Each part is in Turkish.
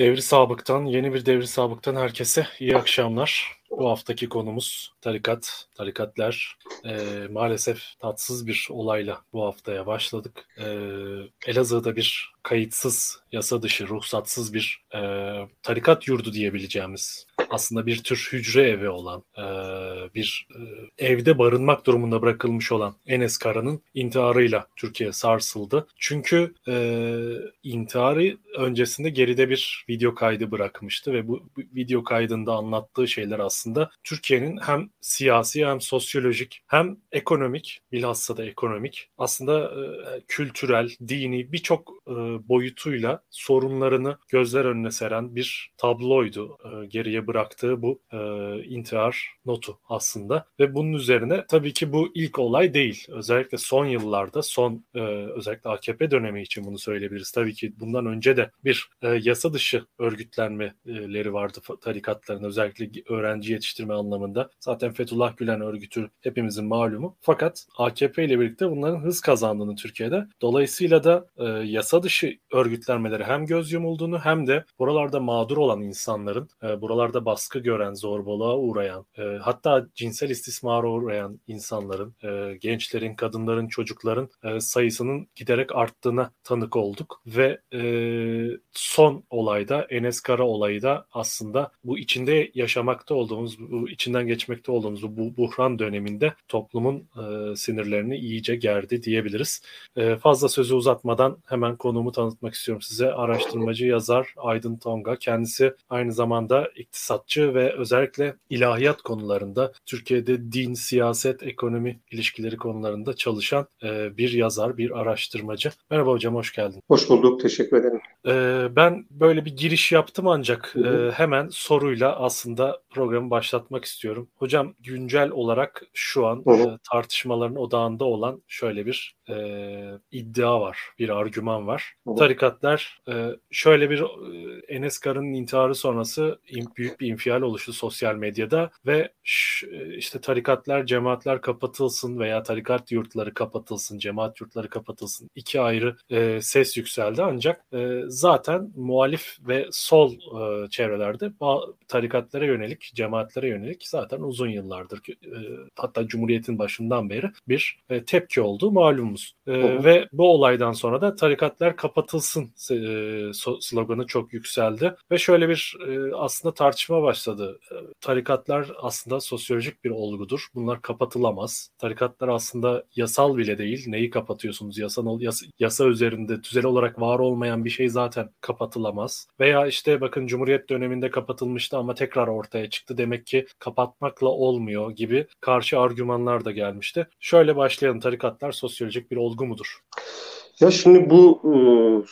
Devri Sabık'tan, yeni bir Devri Sabık'tan herkese iyi akşamlar. Bu haftaki konumuz tarikat, tarikatlar. E, maalesef tatsız bir olayla bu haftaya başladık. E, Elazığ'da bir kayıtsız, yasa dışı, ruhsatsız bir e, tarikat yurdu diyebileceğimiz aslında bir tür hücre evi olan, e, bir e, evde barınmak durumunda bırakılmış olan Enes Kara'nın intiharıyla Türkiye sarsıldı. Çünkü e, intiharı öncesinde geride bir video kaydı bırakmıştı ve bu, video kaydında anlattığı şeyler aslında Türkiye'nin hem siyasi hem sosyolojik hem ekonomik, bilhassa da ekonomik aslında e, kültürel, dini birçok e, boyutuyla sorunlarını gözler önüne seren bir tabloydu e, geriye bıraktığı bu e, intihar notu aslında. Ve bunun üzerine tabii ki bu ilk olay değil. Özellikle son yıllarda, son e, özellikle AKP dönemi için bunu söyleyebiliriz. Tabii ki bundan önce de bir e, yasa dışı örgütlenmeleri vardı tarikatların özellikle öğrenci yetiştirme anlamında. Zaten Fethullah Gülen örgütü hepimizin malumu. Fakat AKP ile birlikte bunların hız kazandığını Türkiye'de. Dolayısıyla da e, yasa dışı örgütlenmeleri hem göz yumulduğunu hem de buralarda mağdur olan insanların, e, buralarda baskı gören, zorbalığa uğrayan, e, hatta cinsel istismara uğrayan insanların, e, gençlerin, kadınların, çocukların e, sayısının giderek arttığına tanık olduk ve e, son olayda Enes Kara olayı da aslında bu içinde yaşamakta olduğumuz, bu içinden geçmekte olduğumuz bu buhran döneminde toplumun e, sinirlerini iyice gerdi diyebiliriz. E, fazla sözü uzatmadan hemen konumu tanıtmak istiyorum size. Araştırmacı, yazar Aydın Tonga. Kendisi aynı zamanda iktisatçı ve özellikle ilahiyat konularında Türkiye'de din, siyaset, ekonomi ilişkileri konularında çalışan e, bir yazar, bir araştırmacı. Merhaba hocam, hoş geldin. Hoş bulduk, teşekkür ederim. E, ben böyle bir giriş yaptım ancak e, hemen soruyla aslında programı başlatmak istiyorum. Hocam güncel olarak şu an e, tartışmaların odağında olan şöyle bir e, iddia var, bir argüman var. Hı. Tarikatlar e, şöyle bir e, Enes Kar'ın intiharı sonrası büyük bir infial oluştu sosyal medyada ve e, işte tarikatlar, cemaatler kapatılsın veya tarikat yurtları kapatılsın, cemaat yurtları kapatılsın. iki ayrı e, ses yükseldi ancak e, zaten muhalif ve sol e, çevrelerde tarikatlara yönelik, cemaatlere yönelik zaten uzun yıllardır e, hatta Cumhuriyet'in başından beri bir e, tepki olduğu malumuz. E, ve bu olaydan sonra da tarikatlar kapatılsın e, sloganı çok yükseldi ve şöyle bir e, aslında tartışma başladı. E, tarikatlar aslında sosyolojik bir olgudur. Bunlar kapatılamaz. Tarikatlar aslında yasal bile değil. Neyi kapatıyorsunuz? Yasal, yasa, yasa üzerinde tüzel olarak var olmayan bir şey zaten kapatılamaz. Veya işte bakın Cumhuriyet döneminde kapatılmıştı ama tekrar ortaya çıktı. Demek ki kapatmakla olmuyor gibi karşı argümanlar da gelmişti. Şöyle başlayalım. Tarikatlar sosyolojik bir olgu mudur? Ya şimdi bu e,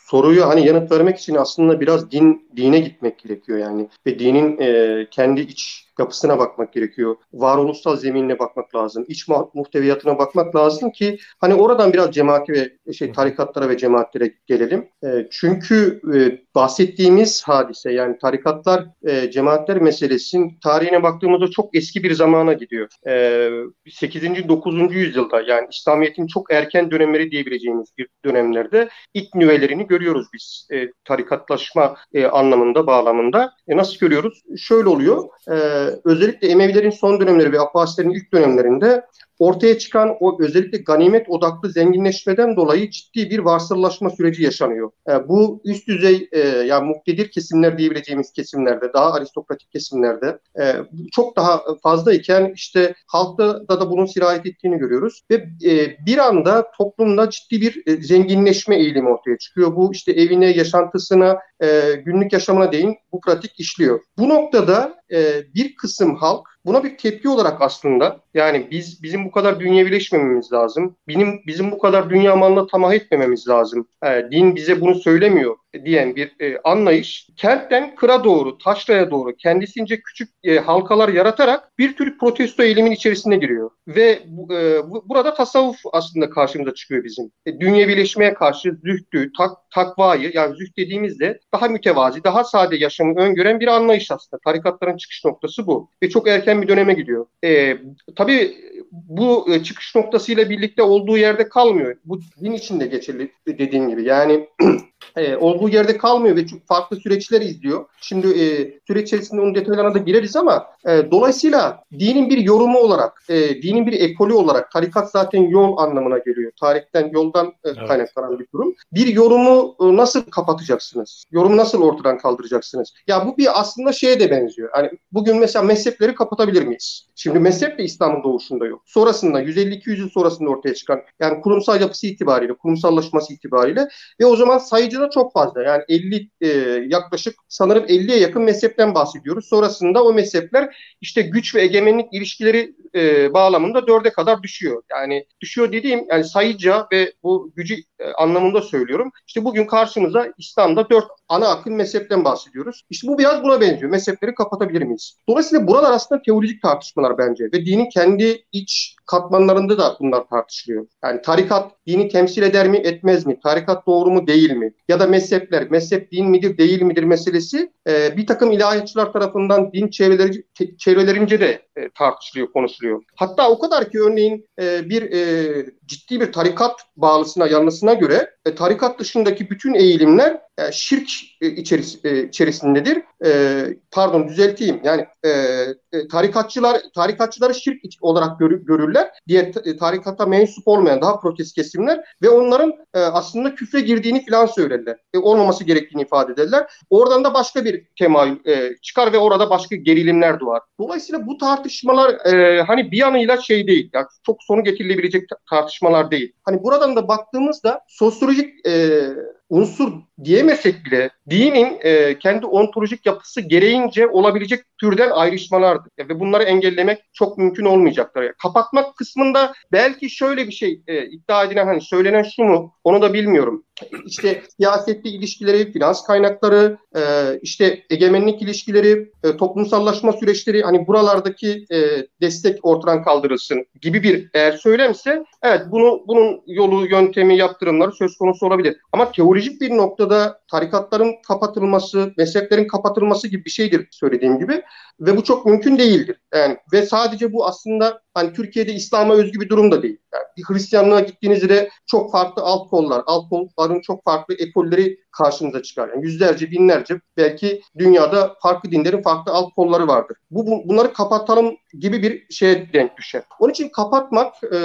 soruyu hani yanıt vermek için aslında biraz din dine gitmek gerekiyor yani ve dinin e, kendi iç yapısına bakmak gerekiyor. Varoluşsal zeminine bakmak lazım. İç muhteviyatına bakmak lazım ki hani oradan biraz cemaati ve şey tarikatlara ve cemaatlere gelelim. E, çünkü e, bahsettiğimiz hadise yani tarikatlar e, cemaatler meselesinin tarihine baktığımızda çok eski bir zamana gidiyor. E, 8. 9. yüzyılda yani İslamiyet'in çok erken dönemleri diyebileceğimiz bir dönemlerde ilk nüvelerini görüyoruz biz e, tarikatlaşma e, anlamında bağlamında. E, nasıl görüyoruz? Şöyle oluyor. E, özellikle Emevilerin son dönemleri ve Abbasilerin ilk dönemlerinde ortaya çıkan o özellikle ganimet odaklı zenginleşmeden dolayı ciddi bir varsıllaşma süreci yaşanıyor. E, bu üst düzey e, yani muktedir kesimler diyebileceğimiz kesimlerde, daha aristokratik kesimlerde e, çok daha fazlayken işte halkta da, da bunun sirayet ettiğini görüyoruz ve e, bir anda toplumda ciddi bir e, zenginleşme eğilimi ortaya çıkıyor. Bu işte evine, yaşantısına, e, günlük yaşamına değin bu pratik işliyor. Bu noktada e, bir kısım halk Buna bir tepki olarak aslında yani biz bizim bu kadar dünyevileşmememiz lazım. Bizim bizim bu kadar dünya malına tamah etmememiz lazım. E, din bize bunu söylemiyor diyen bir e, anlayış kentten kıra doğru, taşraya doğru kendisince küçük e, halkalar yaratarak bir tür protesto eğilimin içerisine giriyor. Ve e, bu, burada tasavvuf aslında karşımıza çıkıyor bizim. E, dünyevileşmeye karşı zühdü, tak, takvayı yani zühd dediğimizde daha mütevazi, daha sade yaşamı öngören bir anlayış aslında. Tarikatların çıkış noktası bu. Ve çok erken bir döneme gidiyor. E, tabii bu e, çıkış noktasıyla birlikte olduğu yerde kalmıyor. Bu din için de geçerli dediğim gibi. Yani e, olduğu yerde kalmıyor ve çok farklı süreçler izliyor. Şimdi e, süreç içerisinde onun detaylarına da gireriz ama e, dolayısıyla dinin bir yorumu olarak, e, dinin bir ekolü olarak tarikat zaten yol anlamına geliyor. Tarihten, yoldan e, evet. kaynaklanan bir durum. Bir yorumu e, nasıl kapatacaksınız? Yorumu nasıl ortadan kaldıracaksınız? Ya bu bir aslında şeye de benziyor. Hani bugün mesela mezhepleri kapatabilir miyiz? Şimdi mezhep de İslam'ın doğuşunda yok. Sonrasında 150-200 yıl sonrasında ortaya çıkan yani kurumsal yapısı itibariyle, kurumsallaşması itibariyle ve o zaman sayıcı da çok fazla. Yani 50 e, yaklaşık sanırım 50'ye yakın mezhepten bahsediyoruz. Sonrasında o mezhepler işte güç ve egemenlik ilişkileri e, bağlamında dörde kadar düşüyor. Yani düşüyor dediğim yani sayıca ve bu gücü e, anlamında söylüyorum. İşte bugün karşımıza İslam'da dört ana akım mezhepten bahsediyoruz. İşte bu biraz buna benziyor. Mezhepleri kapatabilir miyiz? Dolayısıyla buralar aslında teolojik tartışmalar bence ve dinin kendi iç katmanlarında da bunlar tartışılıyor. Yani tarikat dini temsil eder mi etmez mi? Tarikat doğru mu değil mi? Ya da mezhepler, mezhep din midir değil midir meselesi e, bir takım ilahiyatçılar tarafından din çevreleri, çevrelerince de e, tartışılıyor, konuşuluyor. Hatta o kadar ki örneğin e, bir e, ciddi bir tarikat bağlısına, yanlısına göre e, tarikat dışındaki bütün eğilimler e, şirk e, içeris, e, içerisindedir. E, pardon düzelteyim. Yani e, tarikatçılar tarikatçıları şirk olarak görü, görürler. Diğer tarikata mensup olmayan daha protest kesimler ve onların e, aslında küfre girdiğini falan söylerler. E, olmaması gerektiğini ifade ederler. Oradan da başka bir temayül e, çıkar ve orada başka gerilimler doğar. Dolayısıyla bu tartışmalar e, hani bir yanıyla şey değil. Yani çok sonu getirilebilecek tartışmalar değil. Hani buradan da baktığımızda sosyolojik e, unsur diyemesek bile dinin e, kendi ontolojik yapısı gereğince olabilecek türden ayrışmalardır. Ve bunları engellemek çok mümkün olmayacaktır. Yani kapatmak kısmında belki şöyle bir şey e, iddia edilen hani söylenen şu mu onu da bilmiyorum. İşte siyasetli ilişkileri, finans kaynakları, e, işte egemenlik ilişkileri, e, toplumsallaşma süreçleri hani buralardaki e, destek ortadan kaldırılsın gibi bir eğer söylemse evet bunu bunun yolu, yöntemi, yaptırımları söz konusu olabilir. Ama teolojik bir noktada tarikatların kapatılması, mezheplerin kapatılması gibi bir şeydir söylediğim gibi ve bu çok mümkün değildir. Yani ve sadece bu aslında hani Türkiye'de İslam'a özgü bir durum da değil. Yani bir Hristiyanlığa gittiğinizde çok farklı alt kollar, alt kolların çok farklı ekolleri karşınıza çıkar. Yani yüzlerce, binlerce belki dünyada farklı dinlerin farklı alt kolları vardır. Bu, bu bunları kapatalım gibi bir şeye denk düşer. Onun için kapatmak e,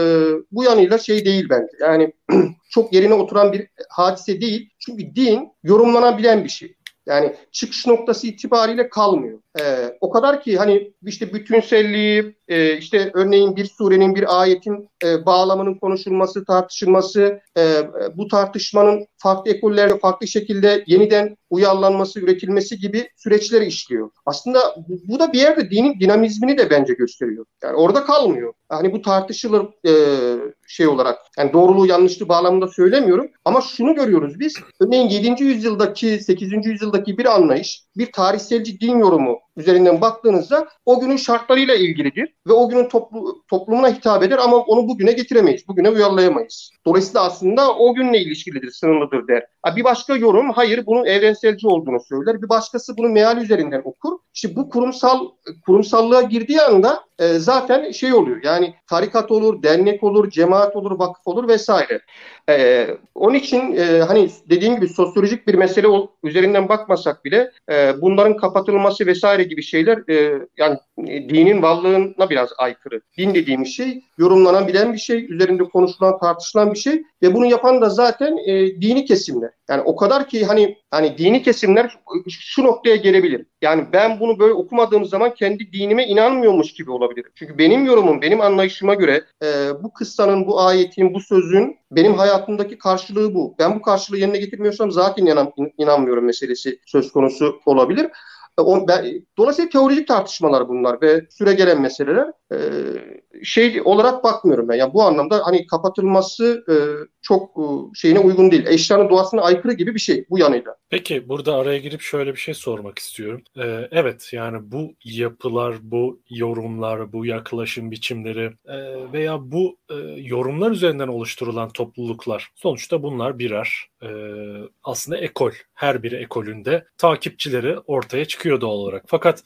bu yanıyla şey değil bence. Yani çok yerine oturan bir hadise değil. Çünkü din yorumlanabilen bir şey. Yani çıkış noktası itibariyle kalmıyor. Ee, o kadar ki hani işte bütünselliği, e, işte örneğin bir surenin, bir ayetin e, bağlamının konuşulması, tartışılması, e, bu tartışmanın farklı ekollerle farklı şekilde yeniden uyarlanması, üretilmesi gibi süreçleri işliyor. Aslında bu, bu da bir yerde dinin dinamizmini de bence gösteriyor. Yani orada kalmıyor. Hani bu tartışılır e, şey olarak. Yani doğruluğu yanlışlığı bağlamında söylemiyorum. Ama şunu görüyoruz biz. Örneğin 7. yüzyıldaki, 8. yüzyıldaki bir anlayış, bir tarihselci din yorumu üzerinden baktığınızda o günün şartlarıyla ilgilidir ve o günün toplu, toplumuna hitap eder ama onu bugüne getiremeyiz, bugüne uyarlayamayız. Dolayısıyla aslında o günle ilişkilidir, sınırlıdır der. Bir başka yorum hayır bunun evrenselci olduğunu söyler. Bir başkası bunu meal üzerinden okur. İşte bu kurumsal kurumsallığa girdiği anda e, zaten şey oluyor. Yani tarikat olur, dernek olur, cemaat olur, vakıf olur vesaire. E, onun için e, hani dediğim gibi sosyolojik bir mesele üzerinden bakmasak bile e, bunların kapatılması vesaire gibi şeyler e, yani e, dinin varlığına biraz aykırı. Din dediğimiz şey yorumlanabilen bir şey, üzerinde konuşulan, tartışılan bir şey ve bunu yapan da zaten e, dini kesimler. Yani o kadar ki hani hani dini kesimler şu noktaya gelebilir. Yani ben bunu böyle okumadığım zaman kendi dinime inanmıyormuş gibi olabilir. Çünkü benim yorumum, benim anlayışıma göre e, bu kıssanın, bu ayetin, bu sözün benim hayatımdaki karşılığı bu. Ben bu karşılığı yerine getirmiyorsam zaten inan, inanmıyorum meselesi söz konusu olabilir. Ben, dolayısıyla teolojik tartışmalar bunlar ve süre gelen meseleler. E, şey olarak bakmıyorum ben. Yani bu anlamda hani kapatılması e, çok e, şeyine uygun değil. Eşyanın doğasına aykırı gibi bir şey bu yanıyla. Peki burada araya girip şöyle bir şey sormak istiyorum. Ee, evet yani bu yapılar, bu yorumlar, bu yaklaşım biçimleri e, veya bu e, yorumlar üzerinden oluşturulan topluluklar sonuçta bunlar birer e, aslında ekol. Her bir ekolünde takipçileri ortaya çıkıyor doğal olarak. Fakat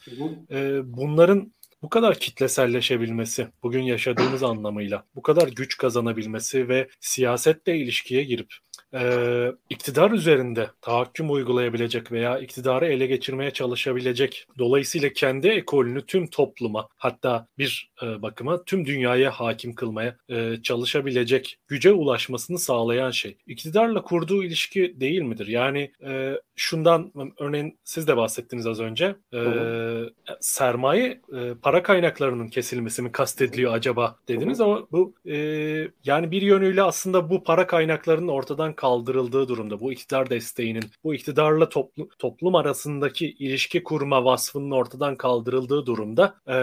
e, bunların bu kadar kitleselleşebilmesi, bugün yaşadığımız anlamıyla, bu kadar güç kazanabilmesi ve siyasetle ilişkiye girip e, iktidar üzerinde tahakküm uygulayabilecek veya iktidarı ele geçirmeye çalışabilecek, dolayısıyla kendi ekolünü tüm topluma hatta bir e, bakıma tüm dünyaya hakim kılmaya e, çalışabilecek güce ulaşmasını sağlayan şey. İktidarla kurduğu ilişki değil midir? Yani e, şundan örneğin siz de bahsettiniz az önce e, sermaye e, para kaynaklarının kesilmesi mi kastediliyor acaba dediniz ama bu e, yani bir yönüyle aslında bu para kaynaklarının ortadan kaldırıldığı durumda bu iktidar desteğinin bu iktidarla toplu, toplum arasındaki ilişki kurma vasfının ortadan kaldırıldığı durumda e,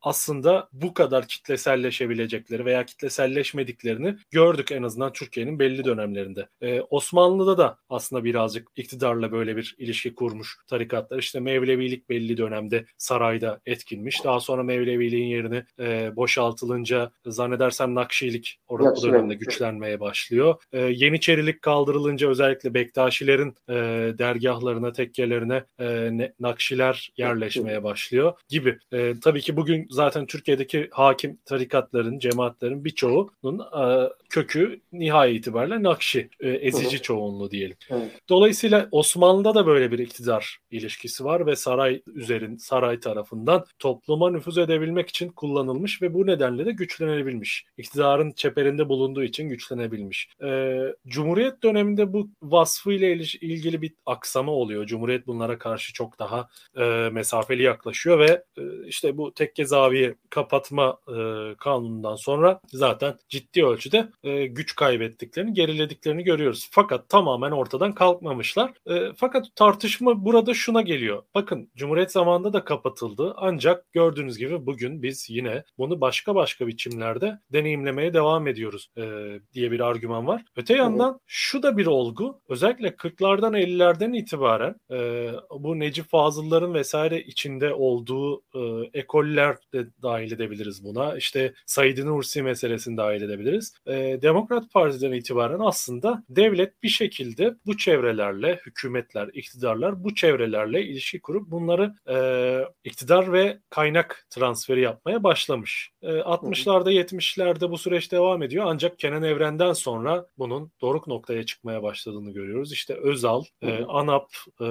aslında bu kadar kitleselleşebilecekleri veya kitleselleşmediklerini gördük en azından Türkiye'nin belli dönemlerinde. E, Osmanlı'da da aslında birazcık iktidarla böyle bir ilişki kurmuş tarikatlar. İşte Mevlevilik belli dönemde sarayda etkinmiş. Daha sonra Mevleviliğin yerini e, boşaltılınca zannedersem Nakşilik orada o dönemde güçlenmeye başlıyor. E, Yeniçerilik kaldırılınca özellikle Bektaşilerin e, dergahlarına, tekkelerine e, Nakşiler yerleşmeye başlıyor gibi. E, tabii ki bugün zaten Türkiye'deki hakim tarikatların, cemaatlerin birçoğunun e, kökü nihai itibariyle Nakşi, e, ezici çoğunluğu diyelim. Evet. Dolayısıyla Osmanlı'da da böyle bir iktidar ilişkisi var ve saray üzerin saray tarafından topluma nüfuz edebilmek için kullanılmış ve bu nedenle de güçlenebilmiş. İktidarın çeperinde bulunduğu için güçlenebilmiş. E, Cumhuriyet döneminde bu vasfıyla ilgili bir aksama oluyor. Cumhuriyet bunlara karşı çok daha e, mesafeli yaklaşıyor ve e, işte bu tekke zaviye kapatma e, kanunundan sonra zaten ciddi ölçüde e, güç kaybettiklerini, gerilediklerini görüyoruz. Fakat tamamen ortadan kalkmamışlar. E, fakat tartışma burada şuna geliyor. Bakın Cumhuriyet zamanında da kapatıldı. Ancak gördüğünüz gibi bugün biz yine bunu başka başka biçimlerde deneyimlemeye devam ediyoruz e, diye bir argüman var. Öte yandan şu da bir olgu. Özellikle 40'lardan 50'lerden itibaren e, bu Necip Fazılların vesaire içinde olduğu e, ekoller de dahil edebiliriz buna. İşte Said Nursi meselesini dahil edebiliriz. E, Demokrat Parti'den itibaren aslında devlet bir şekilde bu çevrelerle, hükümetler, iktidarlar bu çevrelerle ilişki kurup bunları e, iktidar ve kaynak transferi yapmaya başlamış. E, 60'larda 70'lerde bu süreç devam ediyor ancak Kenan Evren'den sonra bunun doruk noktaya çıkmaya başladığını görüyoruz. İşte Özal, e, ANAP, e,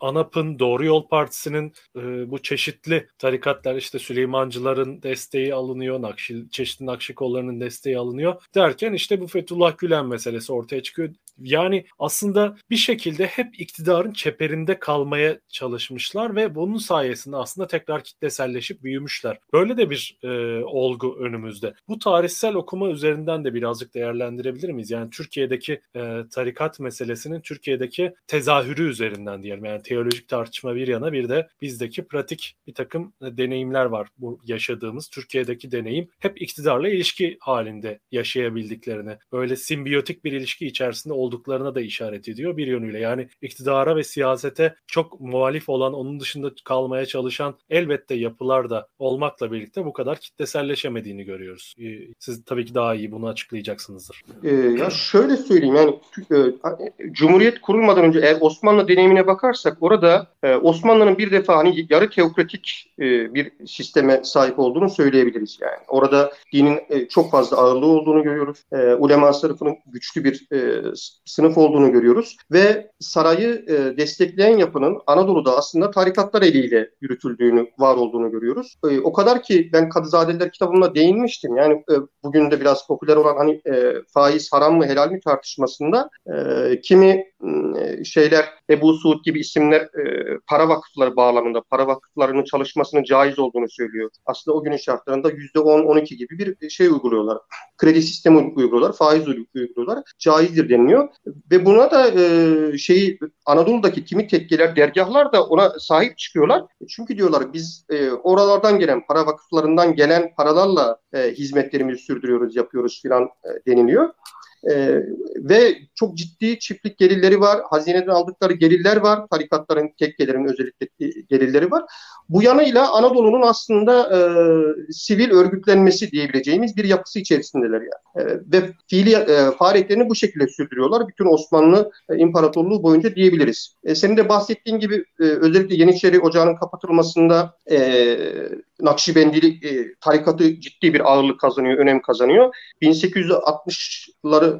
ANAP'ın Doğru Yol Partisi'nin e, bu çeşitli tarikatlar işte Süleymancıların desteği alınıyor, Nakşi, çeşitli Nakşi kollarının desteği alınıyor derken işte bu Fethullah Gülen meselesi ortaya çıkıyor. Yani aslında bir şekilde hep iktidarın çeperinde kalmaya çalışmışlar ve bunun sayesinde aslında tekrar kitleselleşip büyümüşler. Böyle de bir e, olgu önümüzde. Bu tarihsel okuma üzerinden de birazcık değerlendirebilir miyiz? Yani Türkiye'deki e, tarikat meselesinin Türkiye'deki tezahürü üzerinden diyelim. Yani teolojik tartışma bir yana bir de bizdeki pratik bir takım deneyimler var. Bu yaşadığımız Türkiye'deki deneyim hep iktidarla ilişki halinde yaşayabildiklerini, böyle simbiyotik bir ilişki içerisinde olduklarına da işaret ediyor bir yönüyle. Yani iktidara ve siyasete çok muhalif olan, onun dışında kalmaya çalışan elbette yapılar da olmakla birlikte bu kadar kitleselleşemediğini görüyoruz. Ee, siz tabii ki daha iyi bunu açıklayacaksınızdır. Ee, ya şöyle söyleyeyim yani e, Cumhuriyet kurulmadan önce eğer Osmanlı deneyimine bakarsak orada e, Osmanlı'nın bir defa hani yarı teokratik e, bir sisteme sahip olduğunu söyleyebiliriz yani. Orada dinin e, çok fazla ağırlığı olduğunu görüyoruz. E, ulema sınıfının güçlü bir e, sınıf olduğunu görüyoruz ve sarayı e, destekleyen yapının Anadolu'da aslında tarikatlar eliyle yürütüldüğünü, var olduğunu görüyoruz. E, o kadar ki ben Kadızadeler kitabımda değinmiştim. Yani e, bugün de biraz popüler olan hani e, faiz haram mı helal mi tartışmasında e, kimi e, şeyler Ebu Suud gibi isimler e, para vakıfları bağlamında para vakıflarının çalışmasının caiz olduğunu söylüyor. Aslında o günün şartlarında %10-12 gibi bir şey uyguluyorlar. Kredi sistemi uyguluyorlar, faiz uyguluyorlar. Caizdir deniliyor. Ve buna da e, şeyi Anadolu'daki kimi tekkeler, dergahlar da ona sahip çıkıyorlar. Çünkü diyorlar biz e, oralardan gelen, para vakıflarından gelen paralarla e, hizmetlerimizi sürdürüyoruz, yapıyoruz filan e, deniliyor. E, ve çok ciddi çiftlik gelirleri var. Hazineden aldıkları gelirler var. Tarikatların, tekkelerin özellikle gelirleri var. Bu yanıyla Anadolu'nun aslında e, sivil örgütlenmesi diyebileceğimiz bir yapısı içerisindeler yani. E, ve fiili e, faaliyetlerini bu şekilde sürdürüyorlar. Bütün Osmanlı e, İmparatorluğu boyunca diyebiliriz. E, senin de bahsettiğin gibi e, özellikle Yeniçeri Ocağı'nın kapatılmasında e, Nakşibendilik e, tarikatı ciddi bir ağırlık kazanıyor, önem kazanıyor. 1860'ları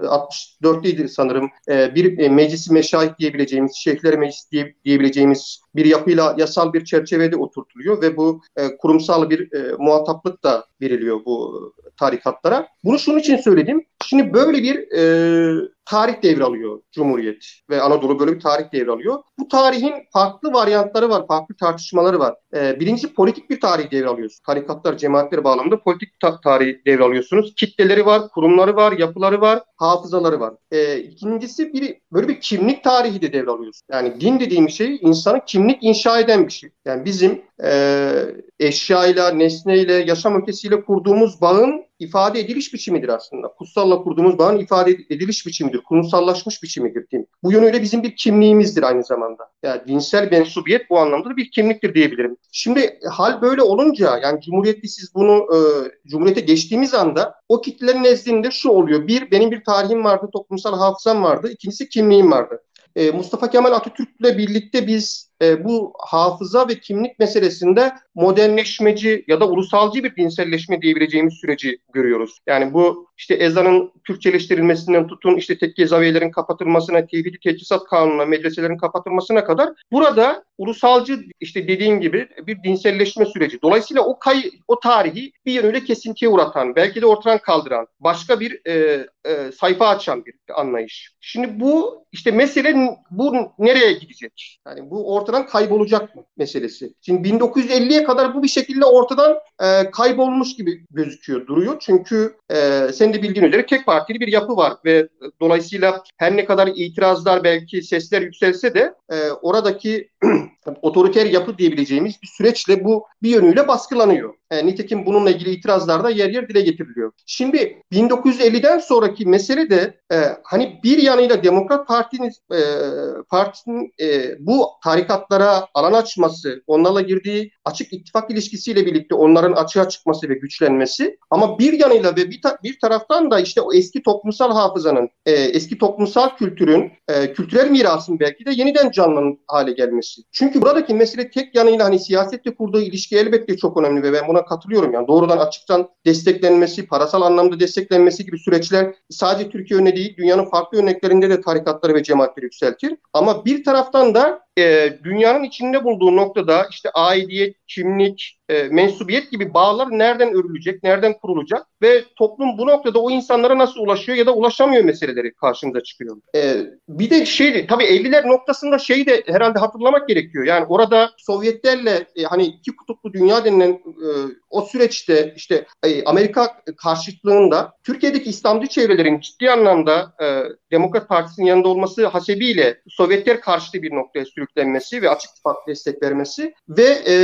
64'teydi sanırım. E, bir e, meclisi meşayih diyebileceğimiz, şeyhler meclisi diye, diyebileceğimiz bir yapıyla yasal bir çerçevede oturtuluyor ve bu e, kurumsal bir e, muhataplık da veriliyor bu tarikatlara. Bunu şunun için söyledim. Şimdi böyle bir e, tarih devralıyor Cumhuriyet ve Anadolu böyle bir tarih devralıyor. Bu tarihin farklı varyantları var, farklı tartışmaları var. Ee, birinci politik bir tarih devralıyorsunuz. Tarikatlar, cemaatler bağlamında politik ta- tarih devralıyorsunuz. Kitleleri var, kurumları var, yapıları var, hafızaları var. Ee, ikincisi bir böyle bir kimlik tarihi de devralıyorsunuz. Yani din dediğim şey insanın kimlik inşa eden bir şey. Yani bizim e, eşyayla, nesneyle, yaşam ötesiyle kurduğumuz bağın ifade ediliş biçimidir aslında. Kutsalla kurduğumuz bağın ifade ediliş biçimidir. Kurumsallaşmış biçimidir din. Bu yönüyle bizim bir kimliğimizdir aynı zamanda. Yani dinsel mensubiyet bu anlamda da bir kimliktir diyebilirim. Şimdi hal böyle olunca yani Cumhuriyet'te siz bunu e, Cumhuriyet'e geçtiğimiz anda o kitlelerin nezdinde şu oluyor. Bir, benim bir tarihim vardı, toplumsal hafızam vardı. İkincisi kimliğim vardı. E, Mustafa Kemal Atatürk'le birlikte biz e, bu hafıza ve kimlik meselesinde modernleşmeci ya da ulusalcı bir dinselleşme diyebileceğimiz süreci görüyoruz. Yani bu işte ezanın Türkçeleştirilmesinden tutun işte tekke zaviyelerin kapatılmasına, tevhidi teçhizat kanununa, medreselerin kapatılmasına kadar burada ulusalcı işte dediğim gibi bir dinselleşme süreci. Dolayısıyla o kay o tarihi bir yönüyle kesintiye uğratan, belki de ortadan kaldıran, başka bir e, e, sayfa açan bir anlayış. Şimdi bu işte mesele bu nereye gidecek? Yani bu ortadan kaybolacak mı meselesi. Şimdi 1950'ye kadar bu bir şekilde ortadan e, kaybolmuş gibi gözüküyor, duruyor. Çünkü e, senin de bildiğin üzere tek partili bir yapı var ve dolayısıyla her ne kadar itirazlar belki sesler yükselse de e, oradaki otoriter yapı diyebileceğimiz bir süreçle bu bir yönüyle baskılanıyor. E, nitekim bununla ilgili itirazlar da yer yer dile getiriliyor. Şimdi 1950'den sonraki mesele de e, hani bir yanıyla Demokrat Parti'nin e, partinin e, bu tarikatlara alan açması, onlarla girdiği açık ittifak ilişkisiyle birlikte onların açığa çıkması ve güçlenmesi ama bir yanıyla ve bir, ta- bir taraftan da işte o eski toplumsal hafızanın, e, eski toplumsal kültürün, e, kültürel mirasın belki de yeniden canlı hale gelmesi. Çünkü buradaki mesele tek yanıyla hani siyasette kurduğu ilişki elbette çok önemli ve ben buna katılıyorum. Yani doğrudan açıktan desteklenmesi, parasal anlamda desteklenmesi gibi süreçler sadece Türkiye örneği değil, dünyanın farklı örneklerinde de tarikatları ve cemaatleri yükseltir. Ama bir taraftan da e, dünyanın içinde bulduğu noktada işte aidiyet, kimlik, e, mensubiyet gibi bağlar nereden örülecek, nereden kurulacak ve toplum bu noktada o insanlara nasıl ulaşıyor ya da ulaşamıyor meseleleri karşımıza çıkıyor. E, bir de şey tabii 50'ler noktasında şeyi de herhalde hatırlamak gerekiyor. Yani orada Sovyetlerle e, hani iki kutuplu dünya denilen e, o süreçte işte e, Amerika karşıtlığında Türkiye'deki İslamcı çevrelerin ciddi anlamda e, Demokrat Partisi'nin yanında olması hasebiyle Sovyetler karşıtı bir noktaya sürüklenmesi ve açık destek vermesi ve e,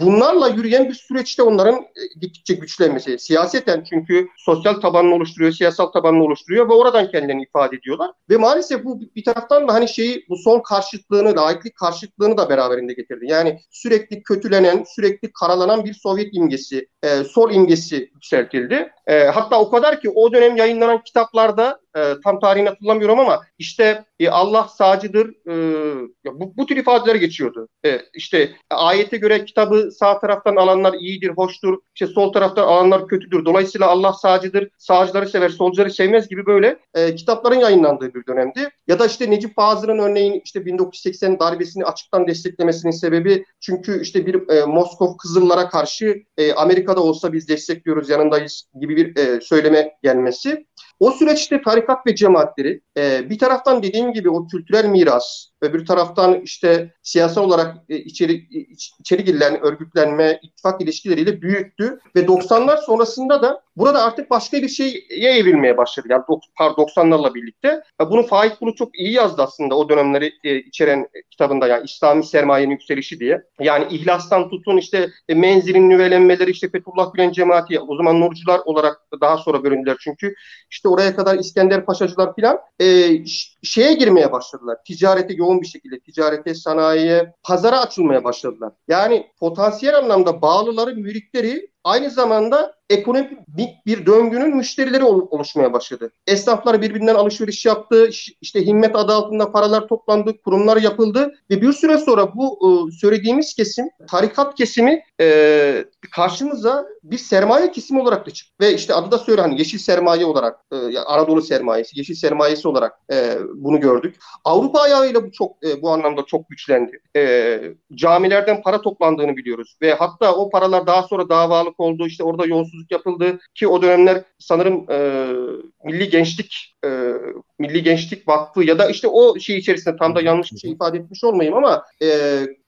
bunlarla yürüyen bir süreçte onların e, gittikçe güçlenmesi. Siyaseten çünkü sosyal tabanını oluşturuyor, siyasal tabanını oluşturuyor ve oradan kendilerini ifade ediyorlar. Ve maalesef bu bir taraftan da hani şeyi bu son karşıtlığını, laiklik karşıtlığını da beraberinde getirdi. Yani sürekli kötülenen, sürekli karalanan bir Sovyet imgesi, e, sol imgesi yükseltildi. E, hatta o kadar ki o dönem yayınlanan kitaplarda e, tam tarihini hatırlamıyorum ama işte e, Allah sağcıdır e, bu, bu tür ifadeler geçiyordu. E, işte ayete göre kitabı sağ taraftan alanlar iyidir, hoştur. İşte sol taraftan alanlar kötüdür. Dolayısıyla Allah sağcıdır, sağcıları sever, solcuları sevmez gibi böyle e, kitapların yayınlandığı bir dönemdi. Ya da işte Necip Fazıl'ın örneğin işte 1980 darbesini açıktan desteklemesinin sebebi çünkü işte bir e, Moskov Kızıllara karşı e, Amerika'da olsa biz destekliyoruz, yanındayız gibi bir e, söyleme gelmesi. O süreçte tarikat ve cemaatleri e, bir taraftan dediğim gibi o kültürel miras, öbür taraftan işte siyasal olarak e, içeri içeri girilen örgütlenme, ittifak ilişkileriyle büyüttü ve 90'lar sonrasında da burada artık başka bir şeye evrilmeye başladı. Yani 90'larla birlikte. Bunu Faik bunu çok iyi yazdı aslında o dönemleri e, içeren kitabında yani İslami sermayenin yükselişi diye. Yani ihlastan tutun işte e, menzilin nüvelenmeleri işte Fethullah Gülen cemaati o zaman Nurcular olarak daha sonra bölündüler çünkü işte oraya kadar İskender Paşacılar filan e, şeye girmeye başladılar. Ticarete yoğun bir şekilde ticarete, sanayiye, pazara açılmaya başladılar. Yani potansiyel anlamda bağlıları, müritleri aynı zamanda ekonomik bir döngünün müşterileri oluşmaya başladı. Esnaflar birbirinden alışveriş yaptı, işte himmet adı altında paralar toplandı, kurumlar yapıldı ve bir süre sonra bu e, söylediğimiz kesim, tarikat kesimi e, karşımıza bir sermaye kesimi olarak da çıktı. Ve işte adı da söyle hani yeşil sermaye olarak, e, Anadolu sermayesi, yeşil sermayesi olarak bunu gördük. Avrupa ayağıyla bu çok bu anlamda çok güçlendi. Camilerden para toplandığını biliyoruz ve hatta o paralar daha sonra davalık oldu. İşte orada yolsuzluk yapıldı ki o dönemler sanırım e, Milli Gençlik e, Milli Gençlik Vakfı ya da işte o şey içerisinde tam da yanlış bir şey ifade etmiş olmayayım ama e,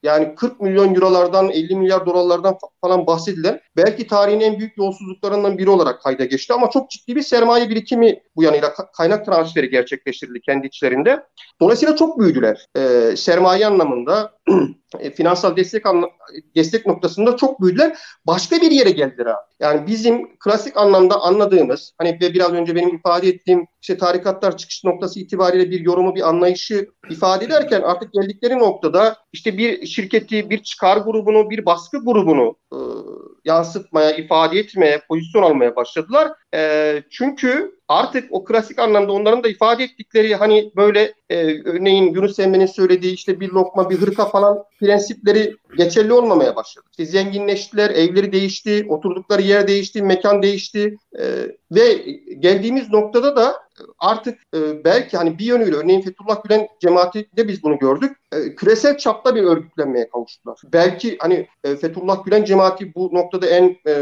yani 40 milyon eurolardan 50 milyar dolarlardan falan bahsedilen belki tarihin en büyük yolsuzluklarından biri olarak kayda geçti ama çok ciddi bir sermaye birikimi bu yanıyla kaynak transferi gerçekleştirildi kendi içlerinde. Dolayısıyla çok büyüdüler. E, sermaye anlamında e, finansal destek anla, destek noktasında çok büyüdüler. Başka bir yere geldiler abi. Yani bizim klasik anlamda anladığımız hani ve biraz önce benim ifade ettiğim işte tarikatlar çıkış noktası itibariyle bir yorumu, bir anlayışı ifade ederken artık geldikleri noktada işte bir şirketi, bir çıkar grubunu, bir baskı grubunu e, yansıtmaya, ifade etmeye, pozisyon almaya başladılar. E, çünkü artık o klasik anlamda onların da ifade ettikleri hani böyle e, örneğin Yunus Emre'nin söylediği işte bir lokma, bir hırka falan prensipleri geçerli olmamaya başladı. İşte zenginleştiler, evleri değişti, oturdukları yer değişti, mekan değişti e, ve geldiğimiz noktada da artık e, belki hani bir yönüyle örneğin Fethullah Gülen cemaatinde biz bunu gördük. E, küresel çapta bir örgütlenmeye kavuştular. Belki hani e, Fethullah Gülen cemaati bu noktada en e,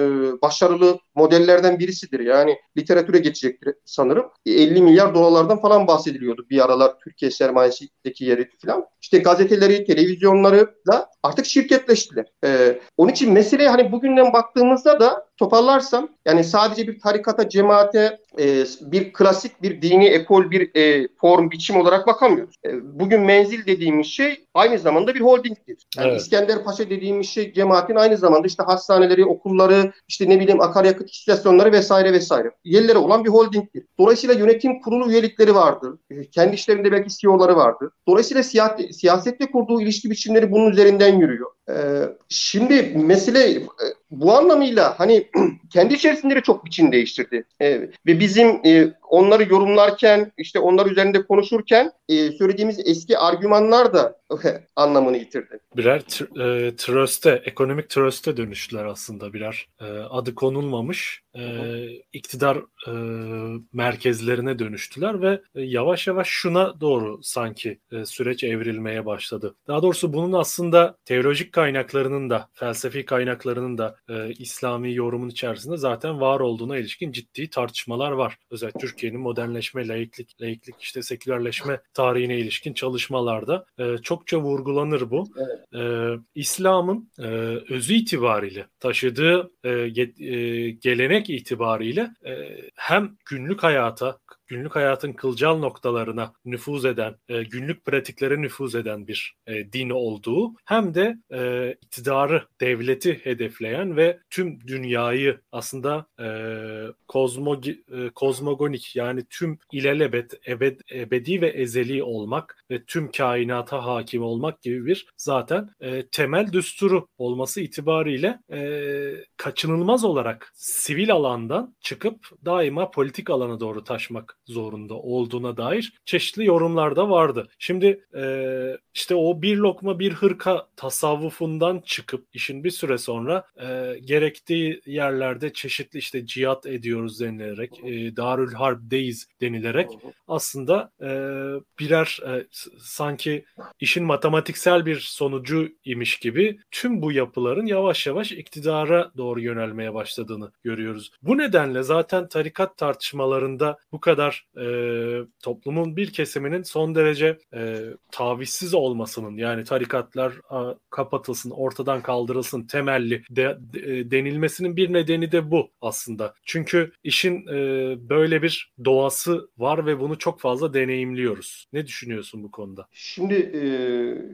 başarılı modellerden birisidir. Yani literatüre geçecektir sanırım. 50 milyar dolarlardan falan bahsediliyordu bir aralar Türkiye sermayesindeki yeri falan. İşte gazeteleri, televizyonları da artık şirketleştiler. Ee, onun için mesele hani bugünden baktığımızda da toparlarsam yani sadece bir tarikata, cemaate, e, bir klasik bir dini ekol, bir e, form, biçim olarak bakamıyoruz. E, bugün menzil dediğimiz şey aynı zamanda bir holdingdir. Yani evet. İskender Paşa dediğimiz şey cemaatin aynı zamanda işte hastaneleri, okulları, işte ne bileyim akaryakıt istasyonları vesaire vesaire. Yerlere olan bir holdingdir. Dolayısıyla yönetim kurulu üyelikleri vardır. E, kendi işlerinde belki CEO'ları vardır. Dolayısıyla siyaset, siyasetle kurduğu ilişki biçimleri bunun üzerinden yürüyor. Ee, şimdi mesele e, bu anlamıyla hani kendi içerisinde de çok biçim değiştirdi. Ee, ve bizim e, onları yorumlarken işte onlar üzerinde konuşurken e, söylediğimiz eski argümanlar da anlamını yitirdi. Birer e, tröste, ekonomik tröste dönüştüler aslında birer. E, adı konulmamış e, iktidar e, merkezlerine dönüştüler ve e, yavaş yavaş şuna doğru sanki e, süreç evrilmeye başladı. Daha doğrusu bunun aslında teolojik kaynaklarının da felsefi kaynaklarının da e, İslami yorumun içerisinde zaten var olduğuna ilişkin ciddi tartışmalar var. Özellikle Türkiye'nin modernleşme, laiklik, laiklik işte sekülerleşme tarihine ilişkin çalışmalarda e, çokça vurgulanır bu. Evet. E, İslam'ın e, özü itibariyle taşıdığı e, e, gelenek itibariyle e, hem günlük hayata günlük hayatın kılcal noktalarına nüfuz eden, e, günlük pratiklere nüfuz eden bir e, din olduğu hem de e, iktidarı, devleti hedefleyen ve tüm dünyayı aslında e, kozmo, e, kozmogonik yani tüm ilelebet, ebed, ebedi ve ezeli olmak ve tüm kainata hakim olmak gibi bir zaten e, temel düsturu olması itibariyle e, kaçınılmaz olarak sivil alandan çıkıp daima politik alana doğru taşmak zorunda olduğuna dair çeşitli yorumlar da vardı. Şimdi e, işte o bir lokma bir hırka tasavvufundan çıkıp işin bir süre sonra e, gerektiği yerlerde çeşitli işte cihat ediyoruz denilerek, e, Darül Harp'deyiz denilerek aslında e, birer e, sanki işin matematiksel bir sonucu imiş gibi tüm bu yapıların yavaş yavaş iktidara doğru yönelmeye başladığını görüyoruz. Bu nedenle zaten tarikat tartışmalarında bu kadar e, toplumun bir kesiminin son derece e, tavizsiz olmasının yani tarikatlar a, kapatılsın, ortadan kaldırılsın temelli de, de, denilmesinin bir nedeni de bu aslında. Çünkü işin e, böyle bir doğası var ve bunu çok fazla deneyimliyoruz. Ne düşünüyorsun bu konuda? Şimdi e,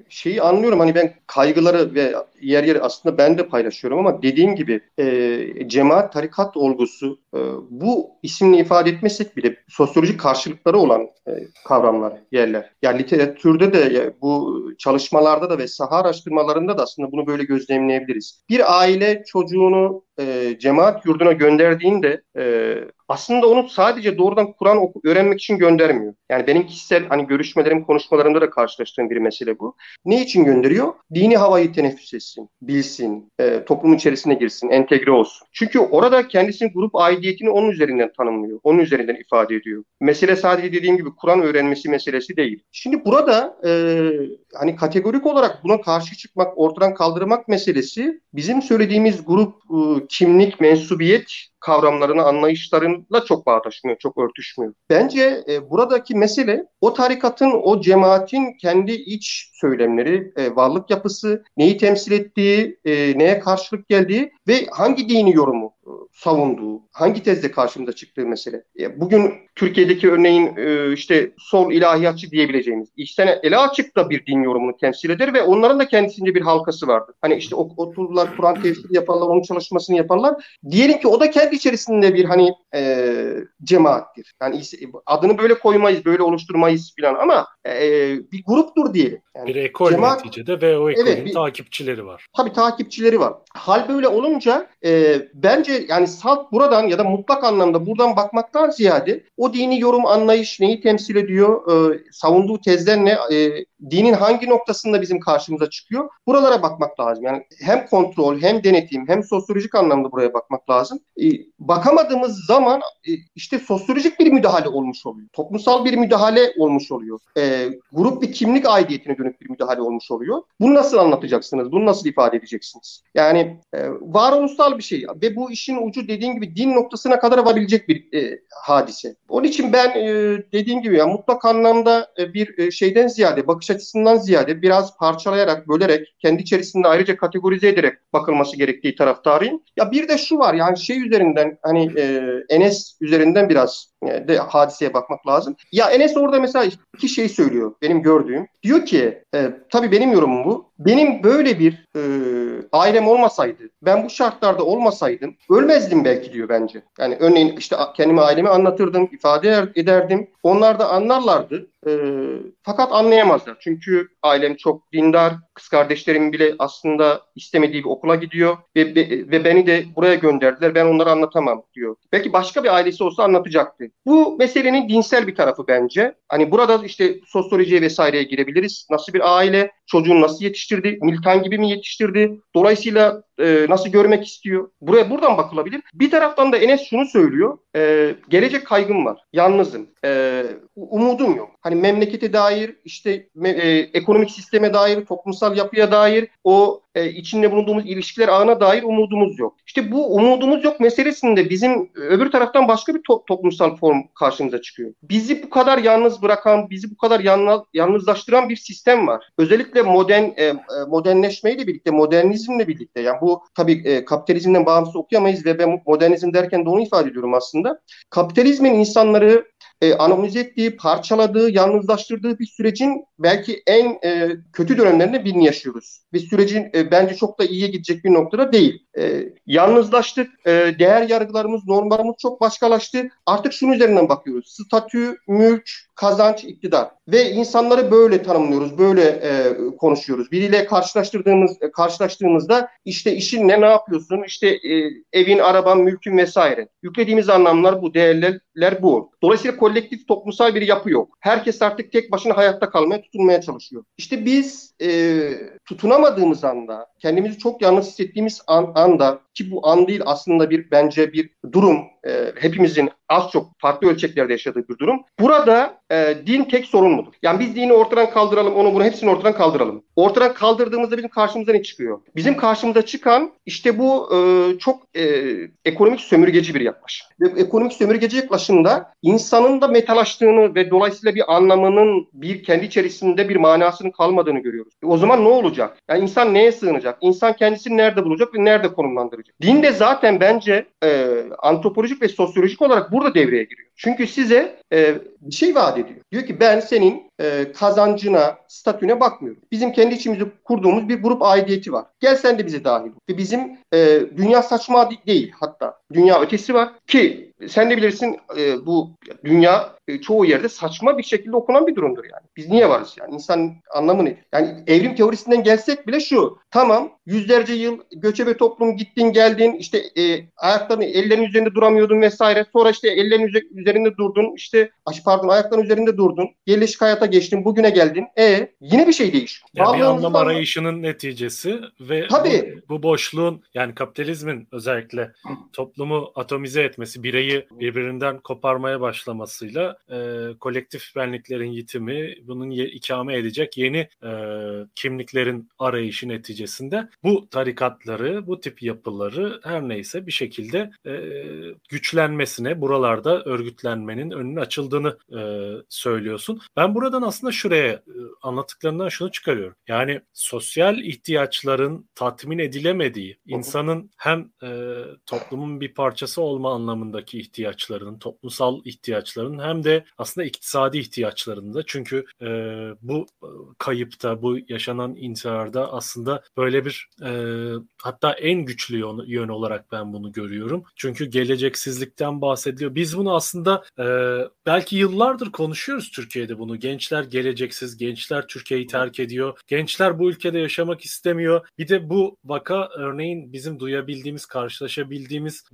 şeyi anlıyorum hani ben kaygıları ve yer yer aslında ben de paylaşıyorum ama dediğim gibi e, cemaat tarikat olgusu e, bu isimle ifade etmesek bile sosyolojik karşılıkları olan e, kavramlar, yerler. Yani literatürde de bu çalışmalarda da ve saha araştırmalarında da aslında bunu böyle gözlemleyebiliriz. Bir aile çocuğunu e, cemaat yurduna gönderdiğinde e, aslında onu sadece doğrudan Kur'an öğrenmek için göndermiyor. Yani benim kişisel hani görüşmelerim, konuşmalarımda da karşılaştığım bir mesele bu. Ne için gönderiyor? Dini havayı teneffüs etsin, bilsin, e, toplum içerisine girsin, entegre olsun. Çünkü orada kendisinin grup aidiyetini onun üzerinden tanımlıyor, onun üzerinden ifade ediyor. Mesele sadece dediğim gibi Kur'an öğrenmesi meselesi değil. Şimdi burada e, hani kategorik olarak buna karşı çıkmak, ortadan kaldırmak meselesi bizim söylediğimiz grup e, kimlik, mensubiyet kavramlarını, anlayışlarıyla çok bağdaşmıyor, çok örtüşmüyor. Bence e, buradaki mesele o tarikatın, o cemaatin kendi iç söylemleri, e, varlık yapısı, neyi temsil ettiği, e, neye karşılık geldiği ve hangi dini yorumu e, savunduğu, hangi tezde karşımıza çıktığı mesele. E, bugün Türkiye'deki örneğin e, işte sol ilahiyatçı diyebileceğimiz, içten ele açık da bir din yorumunu temsil eder ve onların da kendisinde bir halkası vardır. Hani işte otururlar, Kur'an tefsiri yaparlar, onun çalışmasını yaparlar. Diyelim ki o da kendi içerisinde bir hani e, cemaattir. Yani adını böyle koymayız, böyle oluşturmayız falan ama e, bir gruptur diyelim. Yani bir ekol cemaat, neticede ve o ekolün evet, bir, takipçileri var. Tabii takipçileri var. Hal böyle olunca e, bence yani salt buradan ya da mutlak anlamda buradan bakmaktan ziyade o dini yorum anlayış neyi temsil ediyor, e, savunduğu tezler ne, e, dinin hangi noktasında bizim karşımıza çıkıyor? Buralara bakmak lazım. Yani hem kontrol, hem denetim, hem sosyolojik anlamda buraya bakmak lazım. E, bakamadığımız zaman e, işte sosyolojik bir müdahale olmuş oluyor. Toplumsal bir müdahale olmuş oluyor. E, grup bir kimlik aidiyetine dönük bir müdahale olmuş oluyor. Bunu nasıl anlatacaksınız? Bunu nasıl ifade edeceksiniz? Yani e, varoluşsal bir şey ve bu işin ucu dediğim gibi din noktasına kadar varabilecek bir e, hadise. Onun için ben e, dediğim gibi ya mutlak anlamda e, bir e, şeyden ziyade bakış açısından ziyade biraz parçalayarak, bölerek, kendi içerisinde ayrıca kategorize ederek bakılması gerektiği taraftarıyım. Ya bir de şu var yani şey üzerinden hani e, Enes üzerinden biraz e, de hadiseye bakmak lazım. Ya Enes orada mesela iki şey söylüyor benim gördüğüm. Diyor ki e, tabii benim yorumum bu. Benim böyle bir e, ailem olmasaydı, ben bu şartlarda olmasaydım ölmezdim belki diyor bence. Yani örneğin işte kendimi ailemi anlatırdım, ifade er, ederdim. Onlar da anlarlardı. E, fakat anlayamazlar. Çünkü ailem çok dindar. Kız kardeşlerim bile aslında istemediği bir okula gidiyor. Ve, ve, ve beni de buraya gönderdiler. Ben onları anlatamam diyor. Belki başka bir ailesi olsa anlatacaktı. Bu meselenin dinsel bir tarafı bence. Hani burada işte sosyolojiye vesaireye girebiliriz. Nasıl bir aile, çocuğunu nasıl yetiştirdi, militan gibi mi yetiştirdi? Dolayısıyla e, nasıl görmek istiyor? Buraya buradan bakılabilir. Bir taraftan da Enes şunu söylüyor. E, gelecek kaygım var. Yalnızım. E, umudum yok. Hani memlekete dair, işte e, ekonomik sisteme dair, toplumsal yapıya dair, o e, içinde bulunduğumuz ilişkiler ağına dair umudumuz yok. İşte bu umudumuz yok meselesinde bizim öbür taraftan başka bir to- toplumsal form karşımıza çıkıyor. Bizi bu kadar yalnız bırakan, bizi bu kadar yalnız, yalnızlaştıran bir sistem var. Özellikle modern e, modernleşmeyle birlikte, modernizmle birlikte. Yani bu tabii e, kapitalizmden bağımsız okuyamayız ve ben modernizm derken de onu ifade ediyorum aslında. Kapitalizmin insanları e, analiz ettiği, parçaladığı, yalnızlaştırdığı bir sürecin belki en e, kötü dönemlerinde birini yaşıyoruz. Bir sürecin e, bence çok da iyiye gidecek bir noktada değil. E, yalnızlaştık, e, değer yargılarımız, normlarımız çok başkalaştı. Artık şunun üzerinden bakıyoruz. Statü, mülk, kazanç, iktidar. Ve insanları böyle tanımlıyoruz, böyle e, konuşuyoruz. Biriyle karşılaştırdığımız e, karşılaştığımızda işte işin ne, ne yapıyorsun, işte e, evin, araban, mülkün vesaire. Yüklediğimiz anlamlar bu, değerler bu. Dolayısıyla kolektif toplumsal bir yapı yok. Herkes artık tek başına hayatta kalmaya, tutunmaya çalışıyor. İşte biz e, tutunamadığımız anda, kendimizi çok yalnız hissettiğimiz an, anda ki bu an değil aslında bir bence bir durum e, hepimizin az çok farklı ölçeklerde yaşadığı bir durum. Burada e, din tek sorun mudur? Yani biz dini ortadan kaldıralım, onu bunu hepsini ortadan kaldıralım. Ortadan kaldırdığımızda bizim karşımıza ne çıkıyor? Bizim karşımıza çıkan işte bu e, çok e, ekonomik sömürgeci bir yaklaşım. Ve ekonomik sömürgeci yaklaşımda insanın da metalaştığını ve dolayısıyla bir anlamının bir kendi içerisinde bir manasının kalmadığını görüyoruz. E, o zaman ne olacak? Yani insan neye sığınacak? İnsan kendisini nerede bulacak ve nerede konumlandıracak? Din de zaten bence e, antropolojik ve sosyolojik olarak burada devreye giriyor. Çünkü size e, bir şey vaat ediyor. Diyor ki ben senin e, kazancına, statüne bakmıyoruz. Bizim kendi içimizde kurduğumuz bir grup aidiyeti var. Gel sen de bize dahil. Ve bizim e, dünya saçma değil hatta. Dünya ötesi var ki sen de bilirsin bu dünya çoğu yerde saçma bir şekilde okunan bir durumdur yani. Biz niye varız yani? İnsan anlamı nedir? Yani evrim teorisinden gelsek bile şu. Tamam yüzlerce yıl göçebe toplum gittin geldin işte e, ayaklarını ellerin üzerinde duramıyordun vesaire. Sonra işte ellerin üzerinde durdun. işte pardon ayakların üzerinde durdun. Yerleşik hayata geçtin. Bugüne geldin. E yine bir şey değişiyor. Yani bir anlam arayışının neticesi ve Tabii. Bu, bu boşluğun yani kapitalizmin özellikle toplumu atomize etmesi, bireyi birbirinden koparmaya başlamasıyla e, kolektif benliklerin yitimi, bunun ye, ikame edecek yeni e, kimliklerin arayışı neticesinde bu tarikatları, bu tip yapıları her neyse bir şekilde e, güçlenmesine, buralarda örgütlenmenin önünün açıldığını e, söylüyorsun. Ben buradan aslında şuraya e, anlattıklarından şunu çıkarıyorum. Yani sosyal ihtiyaçların tatmin edilemediği, insanın hem e, toplumun bir parçası olma anlamındaki ihtiyaçlarının, toplumsal ihtiyaçlarının hem de aslında iktisadi ihtiyaçlarında. Çünkü e, bu e, kayıpta, bu yaşanan intiharda aslında böyle bir e, hatta en güçlü yön, yön olarak ben bunu görüyorum. Çünkü geleceksizlikten bahsediliyor. Biz bunu aslında e, belki yıllardır konuşuyoruz Türkiye'de bunu. Gençler geleceksiz, gençler Türkiye'yi terk ediyor. Gençler bu ülkede yaşamak istemiyor. Bir de bu vaka örneğin bizim duyabildiğimiz, karşılaşabildiğimiz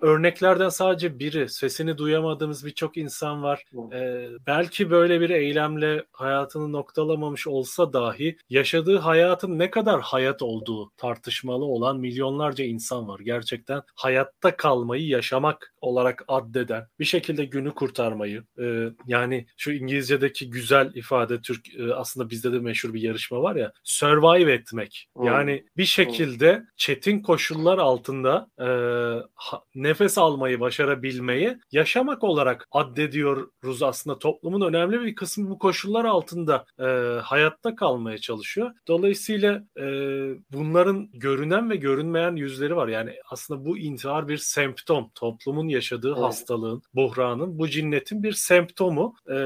örneklerden sadece biri. Sesini duyamadığımız birçok insan var. Ee, belki böyle bir eylemle hayatını noktalamamış olsa dahi yaşadığı hayatın ne kadar hayat olduğu tartışmalı olan milyonlarca insan var. Gerçekten hayatta kalmayı yaşamak olarak addeden, bir şekilde günü kurtarmayı, e, yani şu İngilizce'deki güzel ifade Türk e, aslında bizde de meşhur bir yarışma var ya, survive etmek. Yani bir şekilde çetin koşullar altında e, ha, nefes almayı başarabilmeyi yaşamak olarak addediyoruz aslında toplumun önemli bir kısmı bu koşullar altında e, hayatta kalmaya çalışıyor. Dolayısıyla e, bunların görünen ve görünmeyen yüzleri var. Yani aslında bu intihar bir semptom. Toplumun yaşadığı evet. hastalığın, buhranın, bu cinnetin bir semptomu e,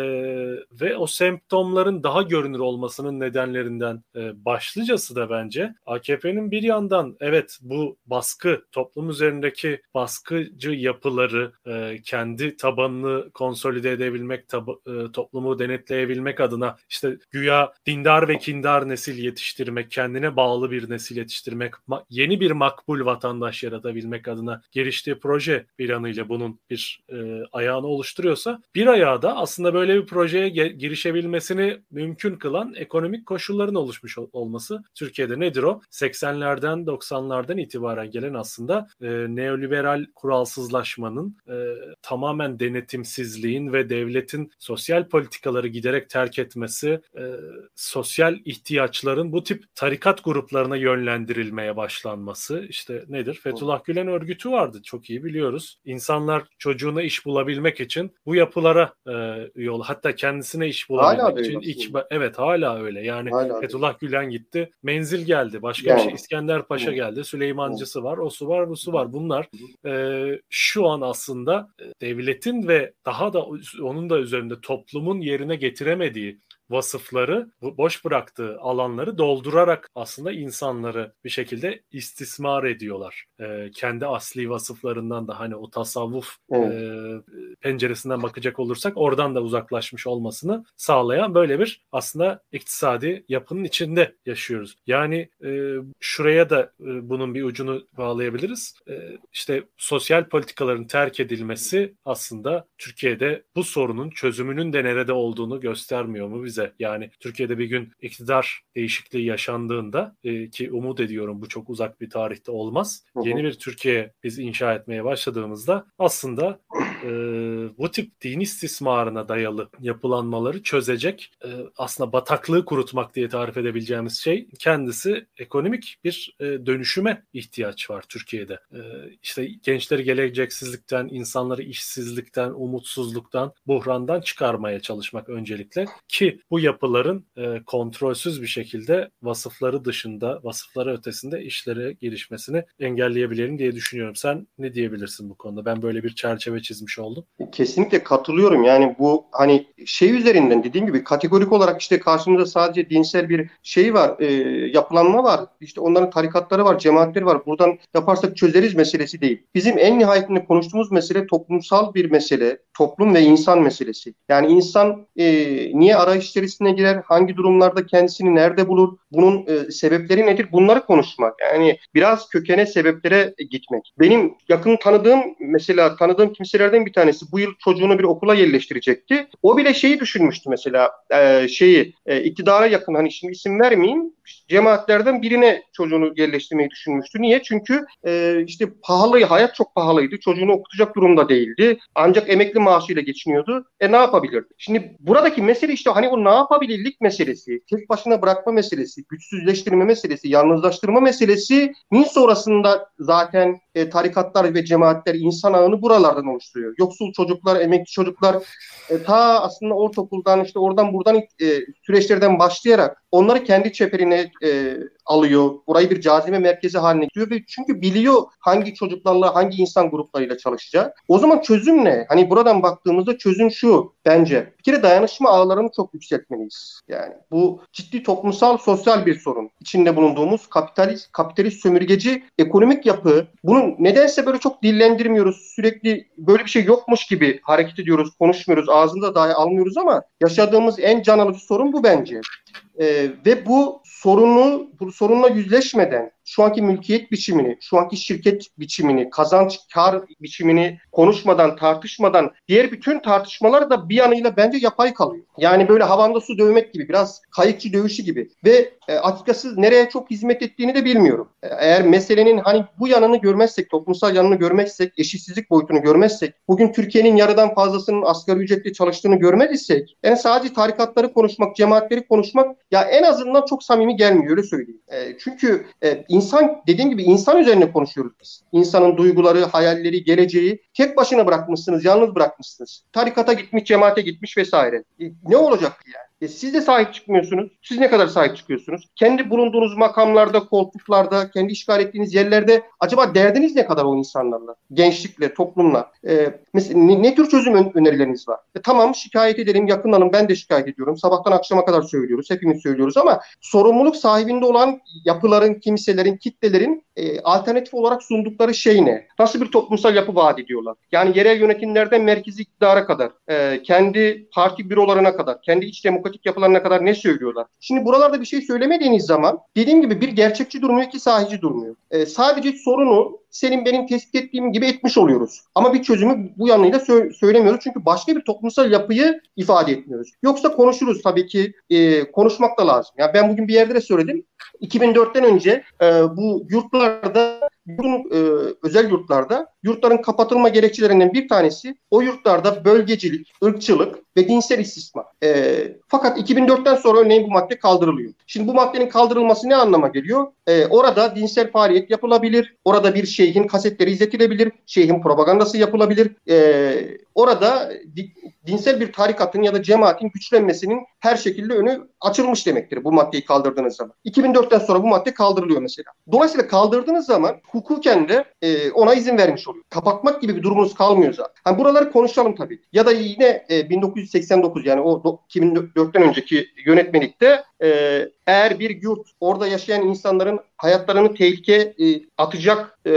ve o semptomların daha görünür olmasının nedenlerinden e, başlıcası da bence AKP'nin bir yandan evet bu baskı, toplum üzerindeki baskıcı yapıları e, kendi tabanını konsolide edebilmek, tab- e, toplumu denetleyebilmek adına işte güya dindar ve kindar nesil yetiştirmek, kendine bağlı bir nesil yetiştirmek, ma- yeni bir makbul vatandaş yaratabilmek adına geliştiği proje bir anıyla bunun bir e, ayağını oluşturuyorsa bir ayağı da aslında böyle bir projeye girişebilmesini mümkün kılan ekonomik koşulların oluşmuş ol- olması. Türkiye'de nedir o? 80'lerden 90'lardan itibaren gelen aslında e, neoliberal kuralsızlaşmanın e, tamamen denetimsizliğin ve devletin sosyal politikaları giderek terk etmesi, e, sosyal ihtiyaçların bu tip tarikat gruplarına yönlendirilmeye başlanması. işte nedir? Fethullah Gülen örgütü vardı çok iyi biliyoruz. İnsanlar çocuğuna iş bulabilmek için bu yapılara e, yol hatta kendisine iş bulabilmek hala için ilk evet hala öyle. Yani hala Fethullah Gülen gitti, menzil geldi. Başka yani. bir şey İskender Paşa geldi. Süleymancısı var, o su var, bu su var. Bunlar e, şu an aslında devletin ve daha da onun da üzerinde toplumun yerine getiremediği vasıfları, boş bıraktığı alanları doldurarak aslında insanları bir şekilde istismar ediyorlar. E, kendi asli vasıflarından da hani o tasavvuf evet. e, penceresinden bakacak olursak oradan da uzaklaşmış olmasını sağlayan böyle bir aslında iktisadi yapının içinde yaşıyoruz. Yani e, şuraya da e, bunun bir ucunu bağlayabiliriz. E, işte sosyal politikaların terk edilmesi aslında Türkiye'de bu sorunun çözümünün de nerede olduğunu göstermiyor mu bize? Bize. Yani Türkiye'de bir gün iktidar değişikliği yaşandığında e, ki umut ediyorum bu çok uzak bir tarihte olmaz. Hı hı. Yeni bir Türkiye biz inşa etmeye başladığımızda aslında e, bu tip din istismarına dayalı yapılanmaları çözecek e, aslında bataklığı kurutmak diye tarif edebileceğimiz şey kendisi ekonomik bir e, dönüşüme ihtiyaç var Türkiye'de. E, işte gençleri geleceksizlikten, insanları işsizlikten, umutsuzluktan, buhrandan çıkarmaya çalışmak öncelikle ki bu yapıların e, kontrolsüz bir şekilde vasıfları dışında, vasıfları ötesinde işlere gelişmesini engelleyebilirim diye düşünüyorum. Sen ne diyebilirsin bu konuda? Ben böyle bir çerçeve çizmiş söylemiş oldum. Kesinlikle katılıyorum. Yani bu hani şey üzerinden dediğim gibi kategorik olarak işte karşımızda sadece dinsel bir şey var, e, yapılanma var. İşte onların tarikatları var, cemaatleri var. Buradan yaparsak çözeriz meselesi değil. Bizim en nihayetinde konuştuğumuz mesele toplumsal bir mesele. Toplum ve insan meselesi. Yani insan e, niye arayış içerisine girer, hangi durumlarda kendisini nerede bulur, bunun e, sebepleri nedir bunları konuşmak. Yani biraz kökene sebeplere gitmek. Benim yakın tanıdığım mesela tanıdığım kimselerden bir tanesi bu yıl çocuğunu bir okula yerleştirecekti. O bile şeyi düşünmüştü mesela e, şeyi e, iktidara yakın hani şimdi isim vermeyeyim cemaatlerden birine çocuğunu yerleştirmeyi düşünmüştü. Niye? Çünkü e, işte pahalı, hayat çok pahalıydı. Çocuğunu okutacak durumda değildi. Ancak emekli maaşıyla geçiniyordu. E ne yapabilirdi? Şimdi buradaki mesele işte hani o ne yapabilirlik meselesi, tek başına bırakma meselesi, güçsüzleştirme meselesi, yalnızlaştırma meselesinin sonrasında zaten e, tarikatlar ve cemaatler insan ağını buralardan oluşturuyor. Yoksul çocuklar, emekli çocuklar e, ta aslında ortaokuldan işte oradan buradan e, süreçlerden başlayarak onları kendi çeperine e, alıyor. Burayı bir cazibe merkezi haline getiriyor ve çünkü biliyor hangi çocuklarla, hangi insan gruplarıyla çalışacak. O zaman çözüm ne? Hani buradan baktığımızda çözüm şu bence. Bir kere dayanışma ağlarını çok yükseltmeliyiz. Yani bu ciddi toplumsal, sosyal bir sorun. İçinde bulunduğumuz kapitalist, kapitalist sömürgeci ekonomik yapı. Bunu nedense böyle çok dillendirmiyoruz. Sürekli böyle bir şey yokmuş gibi hareket ediyoruz, konuşmuyoruz, ağzında dahi almıyoruz ama yaşadığımız en can alıcı sorun bu bence. Ee, ve bu sorunu bu sorunla yüzleşmeden şu anki mülkiyet biçimini, şu anki şirket biçimini, kazanç kar biçimini konuşmadan, tartışmadan diğer bütün tartışmalar da bir yanıyla bence yapay kalıyor. Yani böyle havanda su dövmek gibi, biraz kayıkçı dövüşü gibi ve e, açıkçası nereye çok hizmet ettiğini de bilmiyorum. E, eğer meselenin hani bu yanını görmezsek, toplumsal yanını görmezsek, eşitsizlik boyutunu görmezsek, bugün Türkiye'nin yarıdan fazlasının asgari ücretli çalıştığını görmez isek, yani sadece tarikatları konuşmak, cemaatleri konuşmak ya en azından çok samimi gelmiyor öyle söyleyeyim. E, çünkü e, insan dediğim gibi insan üzerine konuşuyoruz biz. İnsanın duyguları, hayalleri, geleceği tek başına bırakmışsınız, yalnız bırakmışsınız. Tarikata gitmiş, cemaate gitmiş vesaire. E, ne olacak yani? E siz de sahip çıkmıyorsunuz. Siz ne kadar sahip çıkıyorsunuz? Kendi bulunduğunuz makamlarda, koltuklarda, kendi işgal ettiğiniz yerlerde acaba derdiniz ne kadar o insanlarla? Gençlikle, toplumla. E, mesela ne, ne tür çözüm önerileriniz var? E, tamam şikayet edelim, yakınlanın. Ben de şikayet ediyorum. Sabahtan akşama kadar söylüyoruz. Hepimiz söylüyoruz ama sorumluluk sahibinde olan yapıların, kimselerin, kitlelerin e, alternatif olarak sundukları şey ne? Nasıl bir toplumsal yapı vaat ediyorlar? Yani yerel yönetimlerden merkezi iktidara kadar, e, kendi parti bürolarına kadar, kendi iç demokratik yapılarına kadar ne söylüyorlar? Şimdi buralarda bir şey söylemediğiniz zaman dediğim gibi bir gerçekçi durmuyor ki sahici durmuyor. E, sadece sorunu senin benim tespit ettiğim gibi etmiş oluyoruz. Ama bir çözümü bu yanıyla sö- söylemiyoruz. Çünkü başka bir toplumsal yapıyı ifade etmiyoruz. Yoksa konuşuruz tabii ki. E, konuşmak da lazım. Ya yani ben bugün bir yerde de söyledim. 2004'ten önce e, bu yurtlarda yurtun, e, özel yurtlarda yurtların kapatılma gerekçelerinden bir tanesi o yurtlarda bölgecilik, ırkçılık ve dinsel istismar. E, fakat 2004'ten sonra örneğin bu madde kaldırılıyor. Şimdi bu maddenin kaldırılması ne anlama geliyor? E, orada dinsel faaliyet yapılabilir. Orada bir şeyhin kasetleri izletilebilir. Şeyhin propagandası yapılabilir. E, orada dinsel bir tarikatın ya da cemaatin güçlenmesinin her şekilde önü açılmış demektir bu maddeyi kaldırdığınız zaman. 2004'ten sonra bu madde kaldırılıyor mesela. Dolayısıyla kaldırdığınız zaman hukuken de e, ona izin vermiş oluyor. Kapatmak gibi bir durumunuz kalmıyor zaten. Yani buraları konuşalım tabii. Ya da yine e, 1989 yani o 2004'ten önceki yönetmelikte e, eğer bir yurt orada yaşayan insanların hayatlarını tehlike e, atacak e,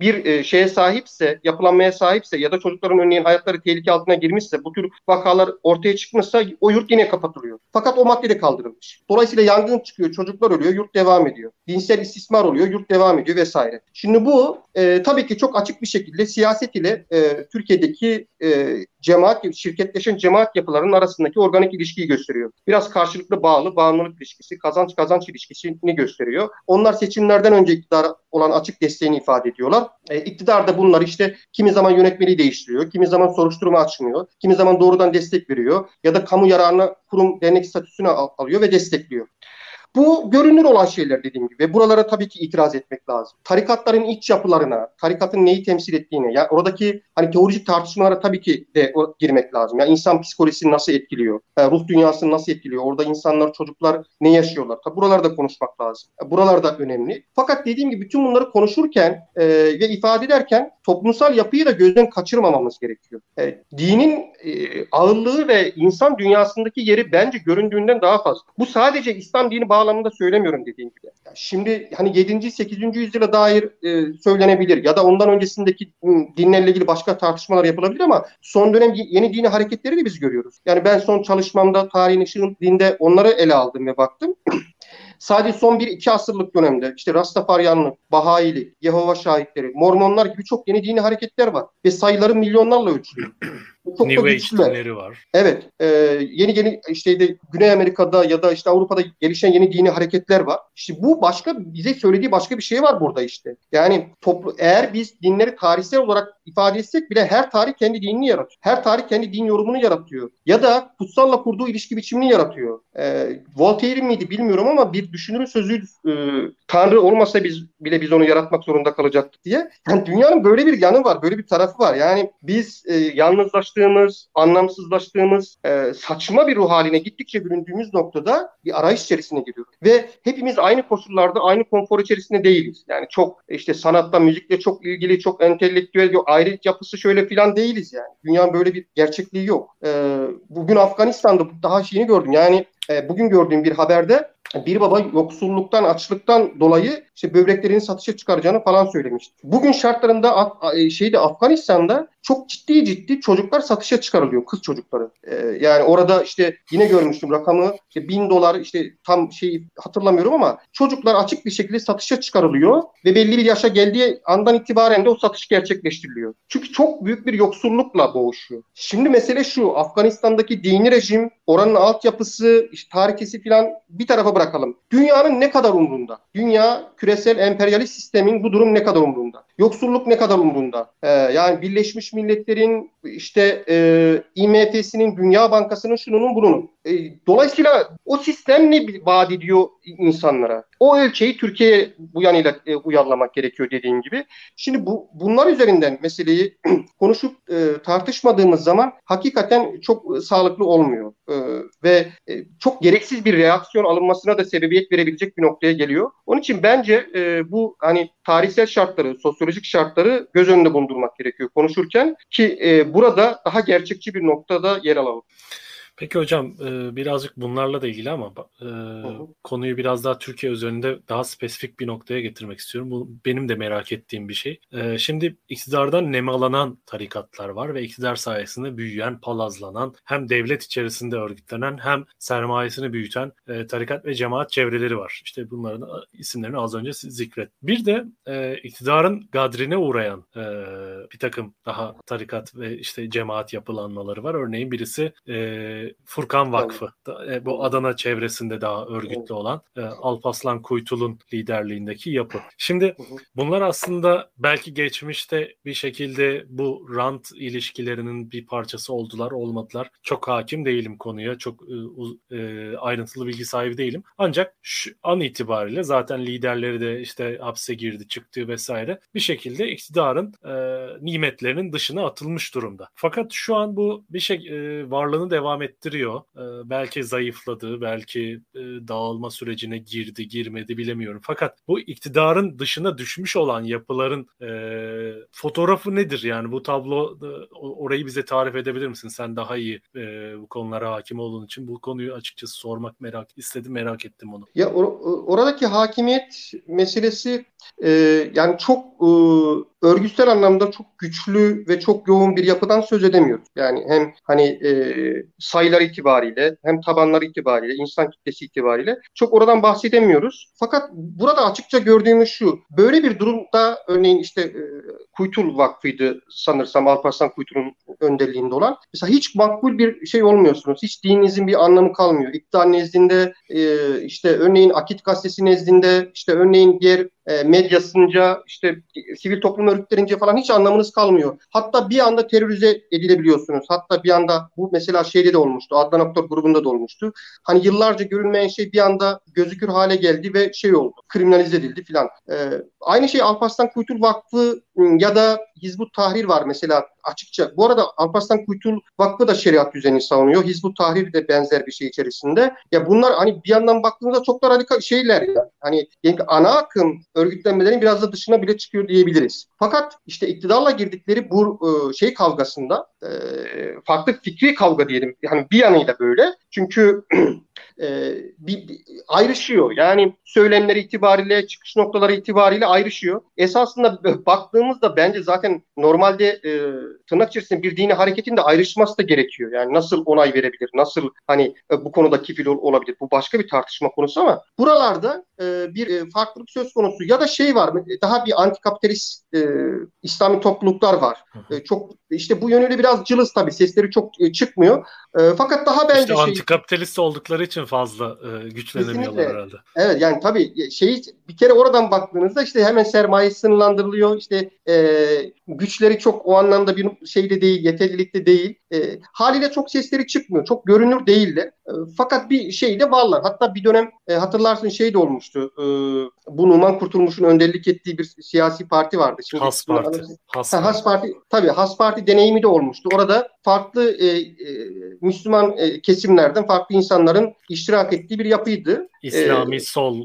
bir e, şeye sahipse, yapılanmaya sahipse ya da çocukların örneğin hayatları tehlike altına girmişse, bu tür vakalar ortaya çıkmışsa o yurt yine kapatılıyor. Fakat o madde de kaldırılmış. Dolayısıyla yangın çıkıyor, çocuklar ölüyor, yurt devam ediyor. Dinsel istismar oluyor, yurt devam ediyor vesaire. Şimdi bu tabii ki çok açık bir şekilde siyaset ile Türkiye'deki cemaat, şirketleşen cemaat yapılarının arasındaki organik ilişkiyi gösteriyor. Biraz karşılıklı bağlı, bağımlılık ilişkisi, kazanç kazanç ilişkisini gösteriyor. Onlar seçimlerden önce iktidar olan açık desteğini ifade ediyorlar. E, iktidar da bunları işte kimi zaman yönetmeliği değiştiriyor, kimi zaman soruşturma açmıyor, kimi zaman doğrudan destek veriyor ya da kamu yararına kurum dernek statüsünü alıyor ve destekliyor. Bu görünür olan şeyler dediğim gibi. Ve buralara tabii ki itiraz etmek lazım. Tarikatların iç yapılarına, tarikatın neyi temsil ettiğine, yani oradaki hani teolojik tartışmalara tabii ki de girmek lazım. Yani insan psikolojisini nasıl etkiliyor? Ruh dünyasını nasıl etkiliyor? Orada insanlar, çocuklar ne yaşıyorlar? Tabii buralarda konuşmak lazım. Buralar da önemli. Fakat dediğim gibi bütün bunları konuşurken e, ve ifade ederken toplumsal yapıyı da gözden kaçırmamamız gerekiyor. E, dinin e, ağırlığı ve insan dünyasındaki yeri bence göründüğünden daha fazla. Bu sadece İslam dini bağlamında söylemiyorum dediğim gibi. Şimdi hani 7. 8. yüzyıla dair e, söylenebilir ya da ondan öncesindeki dinlerle ilgili başka tartışmalar yapılabilir ama son dönem yeni dini hareketleri de biz görüyoruz. Yani ben son çalışmamda tarihin ışığın dinde onları ele aldım ve baktım. Sadece son bir iki asırlık dönemde işte Rastafaryanlık, Bahayilik, Yehova şahitleri, Mormonlar gibi çok yeni dini hareketler var. Ve sayıları milyonlarla ölçülüyor. Çok New Age dinleri var. Evet. E, yeni yeni işte de Güney Amerika'da ya da işte Avrupa'da gelişen yeni dini hareketler var. İşte bu başka bize söylediği başka bir şey var burada işte. Yani toplu eğer biz dinleri tarihsel olarak ifade etsek bile her tarih kendi dinini yaratıyor. Her tarih kendi din yorumunu yaratıyor. Ya da kutsalla kurduğu ilişki biçimini yaratıyor. E, Voltaire miydi bilmiyorum ama bir düşünürün sözü e, Tanrı olmasa biz bile biz onu yaratmak zorunda kalacaktık diye. Yani dünyanın böyle bir yanı var, böyle bir tarafı var. Yani biz e, yalnızlaştığımız, anlamsızlaştığımız, e, saçma bir ruh haline gittikçe büründüğümüz noktada bir arayış içerisine giriyoruz. Ve hepimiz aynı koşullarda, aynı konfor içerisinde değiliz. Yani çok işte sanatta, müzikle çok ilgili, çok entelektüel, yok, ayrı yapısı şöyle filan değiliz yani. Dünyanın böyle bir gerçekliği yok. E, bugün Afganistan'da daha şeyini gördüm. Yani e, bugün gördüğüm bir haberde bir baba yoksulluktan, açlıktan dolayı işte böbreklerini satışa çıkaracağını falan söylemişti. Bugün şartlarında e, şeyde Afganistan'da çok ciddi ciddi çocuklar satışa çıkarılıyor, kız çocukları. Ee, yani orada işte yine görmüştüm rakamı, işte bin dolar işte tam şeyi hatırlamıyorum ama çocuklar açık bir şekilde satışa çıkarılıyor ve belli bir yaşa geldiği andan itibaren de o satış gerçekleştiriliyor. Çünkü çok büyük bir yoksullukla boğuşuyor. Şimdi mesele şu, Afganistan'daki dini rejim, oranın altyapısı, işte tarihçesi falan bir tarafa bırakalım. Dünyanın ne kadar umrunda? Dünya küresel emperyalist sistemin bu durum ne kadar umrunda? Yoksulluk ne kadar umrunda? Ee, yani Birleşmiş Milletler'in işte e, IMF'sinin, Dünya Bankası'nın şununun bununun. E, dolayısıyla o sistem ne vaat ediyor insanlara? O ölçeği Türkiye'ye bu yanıyla e, uyarlamak gerekiyor dediğim gibi. Şimdi bu bunlar üzerinden meseleyi konuşup e, tartışmadığımız zaman hakikaten çok e, sağlıklı olmuyor. E, ve e, çok gereksiz bir reaksiyon alınmasına da sebebiyet verebilecek bir noktaya geliyor. Onun için bence e, bu hani tarihsel şartları, sosyolojik şartları göz önünde bulundurmak gerekiyor konuşurken ki e, burada daha gerçekçi bir noktada yer alalım. Peki hocam e, birazcık bunlarla da ilgili ama e, konuyu biraz daha Türkiye üzerinde daha spesifik bir noktaya getirmek istiyorum. Bu benim de merak ettiğim bir şey. E, şimdi iktidardan nemalanan tarikatlar var ve iktidar sayesinde büyüyen, palazlanan, hem devlet içerisinde örgütlenen hem sermayesini büyüten tarikat ve cemaat çevreleri var. İşte bunların isimlerini az önce zikret. Bir de iktidarın gadrine uğrayan bir takım daha tarikat ve işte cemaat yapılanmaları var. Örneğin birisi Furkan Vakfı. Evet. Bu Adana çevresinde daha örgütlü olan e, Alpaslan Kuytul'un liderliğindeki yapı. Şimdi bunlar aslında belki geçmişte bir şekilde bu rant ilişkilerinin bir parçası oldular, olmadılar. Çok hakim değilim konuya. Çok e, e, ayrıntılı bilgi sahibi değilim. Ancak şu an itibariyle zaten liderleri de işte hapse girdi, çıktı vesaire. Bir şekilde iktidarın e, nimetlerinin dışına atılmış durumda. Fakat şu an bu bir şey e, varlığını devam et ettiriyor. E, belki zayıfladı, belki e, dağılma sürecine girdi, girmedi bilemiyorum. Fakat bu iktidarın dışına düşmüş olan yapıların e, fotoğrafı nedir? Yani bu tablo e, orayı bize tarif edebilir misin? Sen daha iyi e, bu konulara hakim olduğun için bu konuyu açıkçası sormak merak istedim, merak ettim onu. Ya or- oradaki hakimiyet meselesi e, yani çok e, örgütsel anlamda çok güçlü ve çok yoğun bir yapıdan söz edemiyoruz. Yani hem hani e, sayılar itibariyle hem tabanlar itibariyle, insan kitlesi itibariyle çok oradan bahsedemiyoruz. Fakat burada açıkça gördüğümüz şu, böyle bir durumda örneğin işte e, Kuytul Vakfı'ydı sanırsam Alparslan Kuytul'un önderliğinde olan. Mesela hiç makbul bir şey olmuyorsunuz. Hiç dininizin bir anlamı kalmıyor. İktidar nezdinde e, işte örneğin Akit Gazetesi nezdinde işte örneğin diğer e, medyasınca işte sivil toplum örgütlerince falan hiç anlamınız kalmıyor. Hatta bir anda terörize edilebiliyorsunuz. Hatta bir anda bu mesela şeyde de olmuştu. Adnan Oktar grubunda da olmuştu. Hani yıllarca görünmeyen şey bir anda gözükür hale geldi ve şey oldu. Kriminalize edildi filan. E, aynı şey Alparslan Kuytul Vakfı ya da Hizbut Tahrir var mesela açıkça. Bu arada Alparslan Kuytul Vakfı da şeriat düzenini savunuyor. Hizbut Tahrir de benzer bir şey içerisinde. Ya bunlar hani bir yandan baktığınızda çok da radikal şeyler ya. Hani ana akım örgütlenmelerin biraz da dışına bile çıkıyor diyebiliriz. Fakat işte iktidarla girdikleri bu e, şey kavgasında e, farklı fikri kavga diyelim. Yani bir yanıyla böyle. Çünkü e, bir, bir, ayrışıyor. Yani söylemleri itibariyle, çıkış noktaları itibariyle ayrışıyor. Esasında baktığımızda bence zaten normalde e, tırnak içerisinde bir dini hareketin de ayrışması da gerekiyor. Yani nasıl onay verebilir, nasıl hani e, bu konuda kifil ol, olabilir. Bu başka bir tartışma konusu ama buralarda e, bir e, farklılık söz konusu. Ya da şey var, daha bir antikapitalist e, İslami topluluklar var. E, çok işte bu yönüyle biraz cılız tabii. Sesleri çok e, çıkmıyor. E, fakat daha bence işte şey... antikapitalist oldukları için fazla e, güçlenemiyorlar Kesinlikle. herhalde. Evet yani tabii şey bir kere oradan baktığınızda işte hemen sermaye sınırlandırılıyor. İşte e, güçleri çok o anlamda bir şeyde değil, yeterlilikte değil. E, haliyle çok sesleri çıkmıyor. Çok görünür değiller. E, fakat bir şey de varlar. Hatta bir dönem e, hatırlarsın şey de olmuştu. E, bu Numan Kurtulmuş'un önderlik ettiği bir siyasi parti vardı. Şimdi Has Parti. Has, ha, Has Parti. Tabii Has Parti deneyimi de olmuştu. Orada farklı e, e, Müslüman e, kesimlerden farklı insanların iştirak ettiği bir yapıydı. İslami ee, sol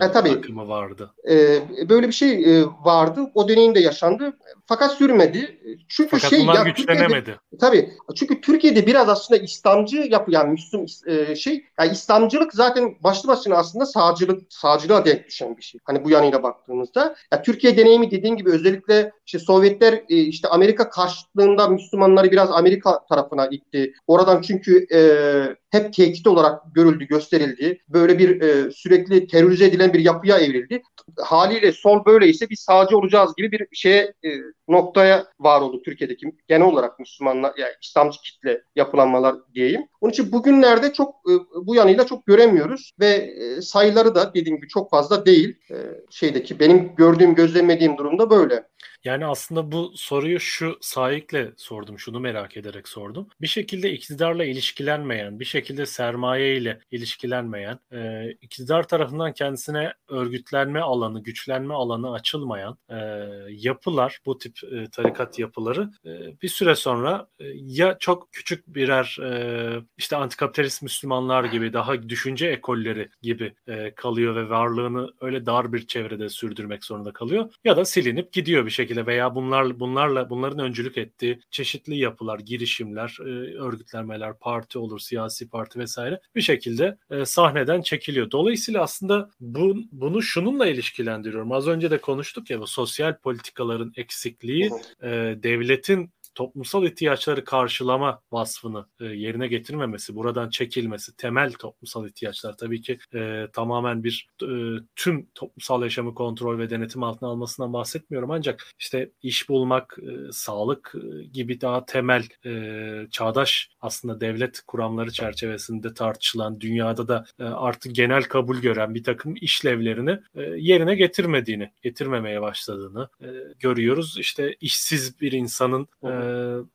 e, e, tabii, akımı vardı. E, böyle bir şey e, vardı. O deneyim de yaşandı. Fakat sürmedi. Çünkü Fakat şey bunlar ya, güçlenemedi. Tabii. Çünkü Türkiye'de biraz aslında İslamcı yapı yani Müslüm e, şey yani İslamcılık zaten başlı başına aslında sağcılık sağcılığa denk düşen bir şey. Hani bu yanıyla baktığımızda. Ya Türkiye deneyimi dediğin gibi özellikle işte Sovyetler e, işte Amerika karşıtlığında Müslümanları biraz Amerika tarafına itti. Oradan çünkü e, hep tehdit olarak görüldü, gösterildi. Böyle bir e, sürekli terörize edilen bir yapıya evrildi. Haliyle sol böyleyse biz sağcı olacağız gibi bir şeye e, noktaya var oldu Türkiye'deki genel olarak Müslümanlar yani İslamcı kitle yapılanmalar diyeyim. Onun için bugünlerde çok e, bu yanıyla çok göremiyoruz ve e, sayıları da dediğim gibi çok fazla değil. E, şeydeki benim gördüğüm gözlemlediğim durumda böyle. Yani aslında bu soruyu şu sahikle sordum, şunu merak ederek sordum. Bir şekilde iktidarla ilişkilenmeyen, bir şekilde sermaye ile ilişkilenmeyen, e, iktidar tarafından kendisine örgütlenme alanı, güçlenme alanı açılmayan e, yapılar, bu tip e, tarikat yapıları e, bir süre sonra e, ya çok küçük birer e, işte antikapitalist Müslümanlar gibi daha düşünce ekolleri gibi e, kalıyor ve varlığını öyle dar bir çevrede sürdürmek zorunda kalıyor ya da silinip gidiyor bir şekilde şekilde veya bunlar bunlarla bunların öncülük ettiği çeşitli yapılar, girişimler, e, örgütlenmeler, parti olur, siyasi parti vesaire bir şekilde e, sahneden çekiliyor. Dolayısıyla aslında bu, bunu şununla ilişkilendiriyorum. Az önce de konuştuk ya bu sosyal politikaların eksikliği e, devletin toplumsal ihtiyaçları karşılama vasfını e, yerine getirmemesi, buradan çekilmesi, temel toplumsal ihtiyaçlar. Tabii ki e, tamamen bir e, tüm toplumsal yaşamı kontrol ve denetim altına almasından bahsetmiyorum. Ancak işte iş bulmak, e, sağlık e, gibi daha temel e, çağdaş aslında devlet kuramları çerçevesinde tartışılan dünyada da e, artık genel kabul gören bir takım işlevlerini e, yerine getirmediğini, getirmemeye başladığını e, görüyoruz. İşte işsiz bir insanın e,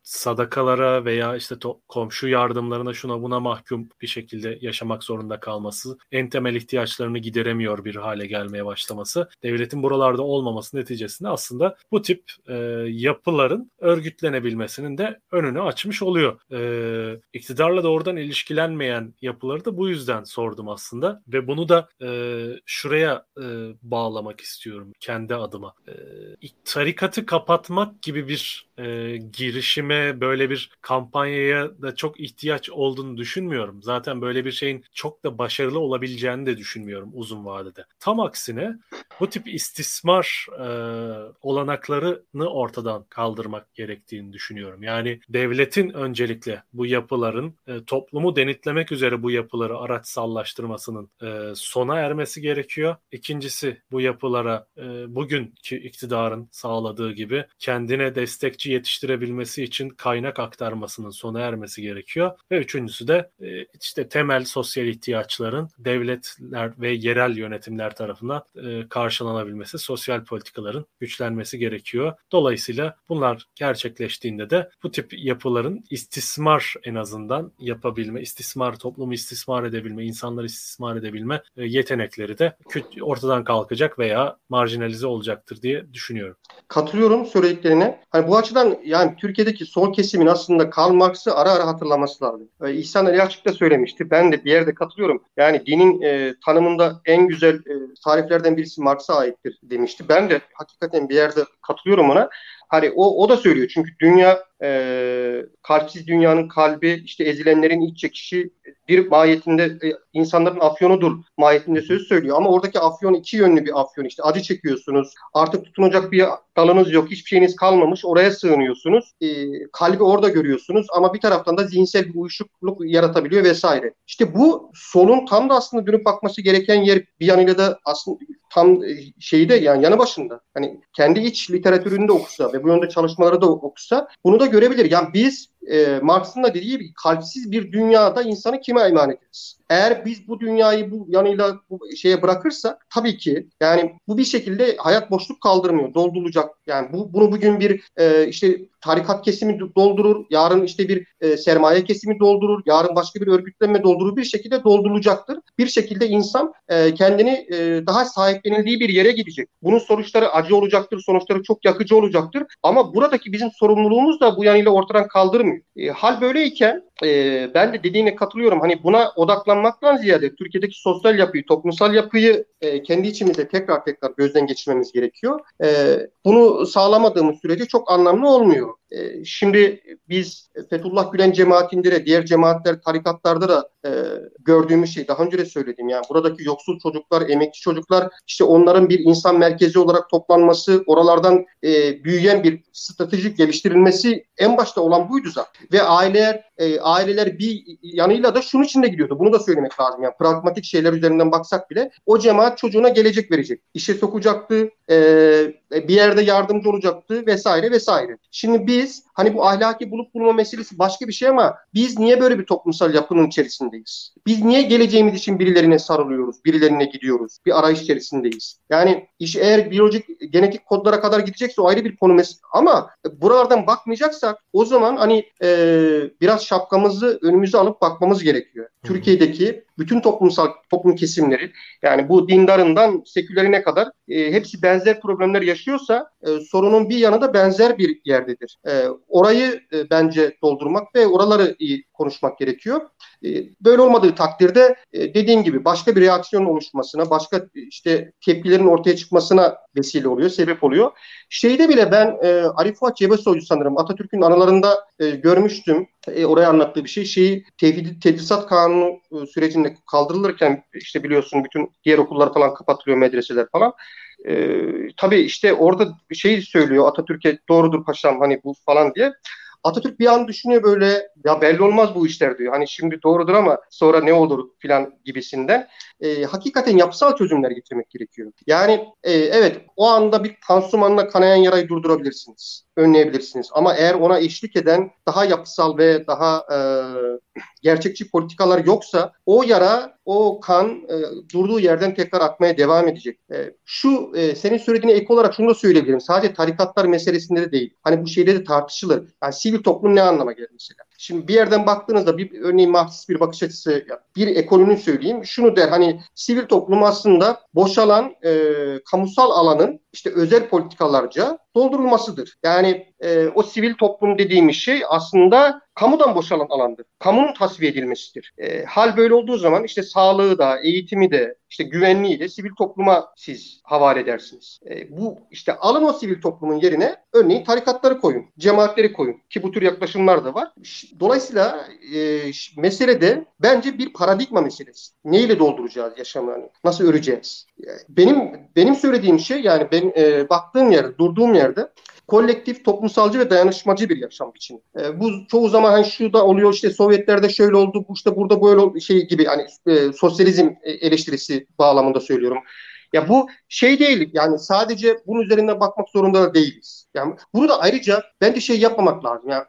sadakalara veya işte komşu yardımlarına şuna buna mahkum bir şekilde yaşamak zorunda kalması, en temel ihtiyaçlarını gideremiyor bir hale gelmeye başlaması, devletin buralarda olmaması neticesinde aslında bu tip e, yapıların örgütlenebilmesinin de önünü açmış oluyor. E, iktidarla doğrudan ilişkilenmeyen yapıları da bu yüzden sordum aslında ve bunu da e, şuraya e, bağlamak istiyorum kendi adıma. E, tarikatı kapatmak gibi bir e, girişime böyle bir kampanyaya da çok ihtiyaç olduğunu düşünmüyorum. Zaten böyle bir şeyin çok da başarılı olabileceğini de düşünmüyorum uzun vadede. Tam aksine bu tip istismar e, olanaklarını ortadan kaldırmak gerektiğini düşünüyorum. Yani devletin öncelikle bu yapıların e, toplumu denetlemek üzere bu yapıları araçsallaştırmasının e, sona ermesi gerekiyor. İkincisi bu yapılara e, bugünkü iktidarın sağladığı gibi kendine destekçi yetiştirebilmesi sürdürülebilmesi için kaynak aktarmasının sona ermesi gerekiyor. Ve üçüncüsü de e, işte temel sosyal ihtiyaçların devletler ve yerel yönetimler tarafından e, karşılanabilmesi, sosyal politikaların güçlenmesi gerekiyor. Dolayısıyla bunlar gerçekleştiğinde de bu tip yapıların istismar en azından yapabilme, istismar, toplumu istismar edebilme, insanları istismar edebilme e, yetenekleri de ortadan kalkacak veya marjinalize olacaktır diye düşünüyorum. Katılıyorum söylediklerine. Hani bu açıdan yani Türkiye'deki sol kesimin aslında Karl Marx'ı ara ara hatırlaması lazım. Ee, İhsan Ali Açık da söylemişti. Ben de bir yerde katılıyorum. Yani dinin e, tanımında en güzel e, tariflerden birisi Marx'a aittir demişti. Ben de hakikaten bir yerde katılıyorum ona. Hani o, o da söylüyor çünkü dünya e, kalpsiz dünyanın kalbi işte ezilenlerin iç çekişi bir mahiyetinde e, insanların afyonudur mahiyetinde söz söylüyor. Ama oradaki afyon iki yönlü bir afyon işte acı çekiyorsunuz artık tutunacak bir dalınız yok hiçbir şeyiniz kalmamış oraya sığınıyorsunuz e, kalbi orada görüyorsunuz ama bir taraftan da zihinsel bir uyuşukluk yaratabiliyor vesaire. İşte bu solun tam da aslında dönüp bakması gereken yer bir yanıyla da aslında tam e, şeyde yani yanı başında. Hani kendi iç literatürünü de okusa ve bu yönde çalışmaları da okusa bunu da görebilir. Yani biz e, Marx'ın da dediği gibi kalpsiz bir dünyada insanı kime emanet ederiz? Eğer biz bu dünyayı bu yanıyla bu şeye bırakırsak tabii ki yani bu bir şekilde hayat boşluk kaldırmıyor, doldurulacak. Yani bu bunu bugün bir e, işte tarikat kesimi doldurur, yarın işte bir e, sermaye kesimi doldurur, yarın başka bir örgütlenme doldurur bir şekilde doldurulacaktır. Bir şekilde insan e, kendini e, daha sahiplenildiği bir yere gidecek. Bunun sonuçları acı olacaktır, sonuçları çok yakıcı olacaktır. Ama buradaki bizim sorumluluğumuz da bu yanıyla ortadan kaldırmıyor. E, hal böyleyken e, ben de dediğine katılıyorum. Hani buna odaklanmaktan ziyade Türkiye'deki sosyal yapıyı, toplumsal yapıyı e, kendi içimizde tekrar tekrar gözden geçirmemiz gerekiyor. E, bunu sağlamadığımız sürece çok anlamlı olmuyor. E, şimdi biz Fethullah Gülen cemaatinde de diğer cemaatler, tarikatlarda da e, gördüğümüz şey daha önce de söyledim. Yani buradaki yoksul çocuklar, emekçi çocuklar işte onların bir insan merkezi olarak toplanması, oralardan e, büyüyen bir stratejik geliştirilmesi en başta olan buydu zaten. Ve aileler e, aileler bir yanıyla da şunun için de gidiyordu. Bunu da söylemek lazım. Yani pragmatik şeyler üzerinden baksak bile o cemaat çocuğuna gelecek verecek. İşe sokacaktı, e, bir yerde yardımcı olacaktı vesaire vesaire. Şimdi biz hani bu ahlaki bulup bulma meselesi başka bir şey ama biz niye böyle bir toplumsal yapının içerisindeyiz? Biz niye geleceğimiz için birilerine sarılıyoruz, birilerine gidiyoruz, bir arayış içerisindeyiz? Yani iş eğer biyolojik, genetik kodlara kadar gidecekse o ayrı bir konu mes ama buralardan bakmayacaksak o zaman hani e, biraz şapkamızı önümüze alıp bakmamız gerekiyor. Hı-hı. Türkiye'deki bütün toplumsal toplum kesimleri yani bu dindarından sekülerine kadar e, hepsi benzer problemler yaşıyorsa e, sorunun bir yanı da benzer bir yerdedir. E, orayı e, bence doldurmak ve oraları iyi konuşmak gerekiyor. E, böyle olmadığı takdirde e, dediğim gibi başka bir reaksiyon oluşmasına, başka işte tepkilerin ortaya çıkmasına vesile oluyor, sebep oluyor. Şeyde bile ben e, Ali Fuat Cebesoy'u sanırım Atatürk'ün anılarında e, görmüştüm. E, oraya anlattığı bir şey. Şeyi tevhid, tedrisat kanunu e, sürecinde kaldırılırken işte biliyorsun bütün diğer okullar falan kapatılıyor, medreseler falan. E, tabii işte orada bir şey söylüyor Atatürk'e doğrudur paşam hani bu falan diye. Atatürk bir an düşünüyor böyle ya belli olmaz bu işler diyor. Hani şimdi doğrudur ama sonra ne olur filan gibisinden. E, hakikaten yapısal çözümler getirmek gerekiyor. Yani e, evet o anda bir pansumanla kanayan yarayı durdurabilirsiniz. Önleyebilirsiniz. Ama eğer ona eşlik eden daha yapısal ve daha e, gerçekçi politikalar yoksa o yara, o kan e, durduğu yerden tekrar akmaya devam edecek. E, şu e, senin söylediğine ek olarak şunu da söyleyebilirim. Sadece tarikatlar meselesinde de değil. Hani bu şeyde de tartışılır. Yani sivil toplum ne anlama gelir mesela? Şimdi bir yerden baktığınızda bir örneğin Marksist bir bakış açısı bir ekonomi söyleyeyim. Şunu der hani sivil toplum aslında boşalan e, kamusal alanın işte özel politikalarca doldurulmasıdır. Yani e, o sivil toplum dediğimiz şey aslında kamudan boşalan alandır. Kamunun tasfiye edilmesidir. E, hal böyle olduğu zaman işte sağlığı da, eğitimi de, işte güvenliği de sivil topluma siz havale edersiniz. E, bu işte alın o sivil toplumun yerine örneğin tarikatları koyun, cemaatleri koyun ki bu tür yaklaşımlar da var. Dolayısıyla e, mesele de bence bir paradigma meselesi. Neyle dolduracağız yaşamı? Hani nasıl öreceğiz? Benim benim söylediğim şey yani ben e, baktığım yerde, durduğum yerde kolektif, toplumsalcı ve dayanışmacı bir yaşam biçimi. E, bu çoğu zaman hani şu da oluyor işte Sovyetlerde şöyle oldu, bu işte burada böyle şey gibi hani e, sosyalizm eleştirisi bağlamında söylüyorum. Ya bu şey değil yani sadece bunun üzerinden bakmak zorunda değiliz. Yani burada ayrıca bence şey yapmamak lazım. Yani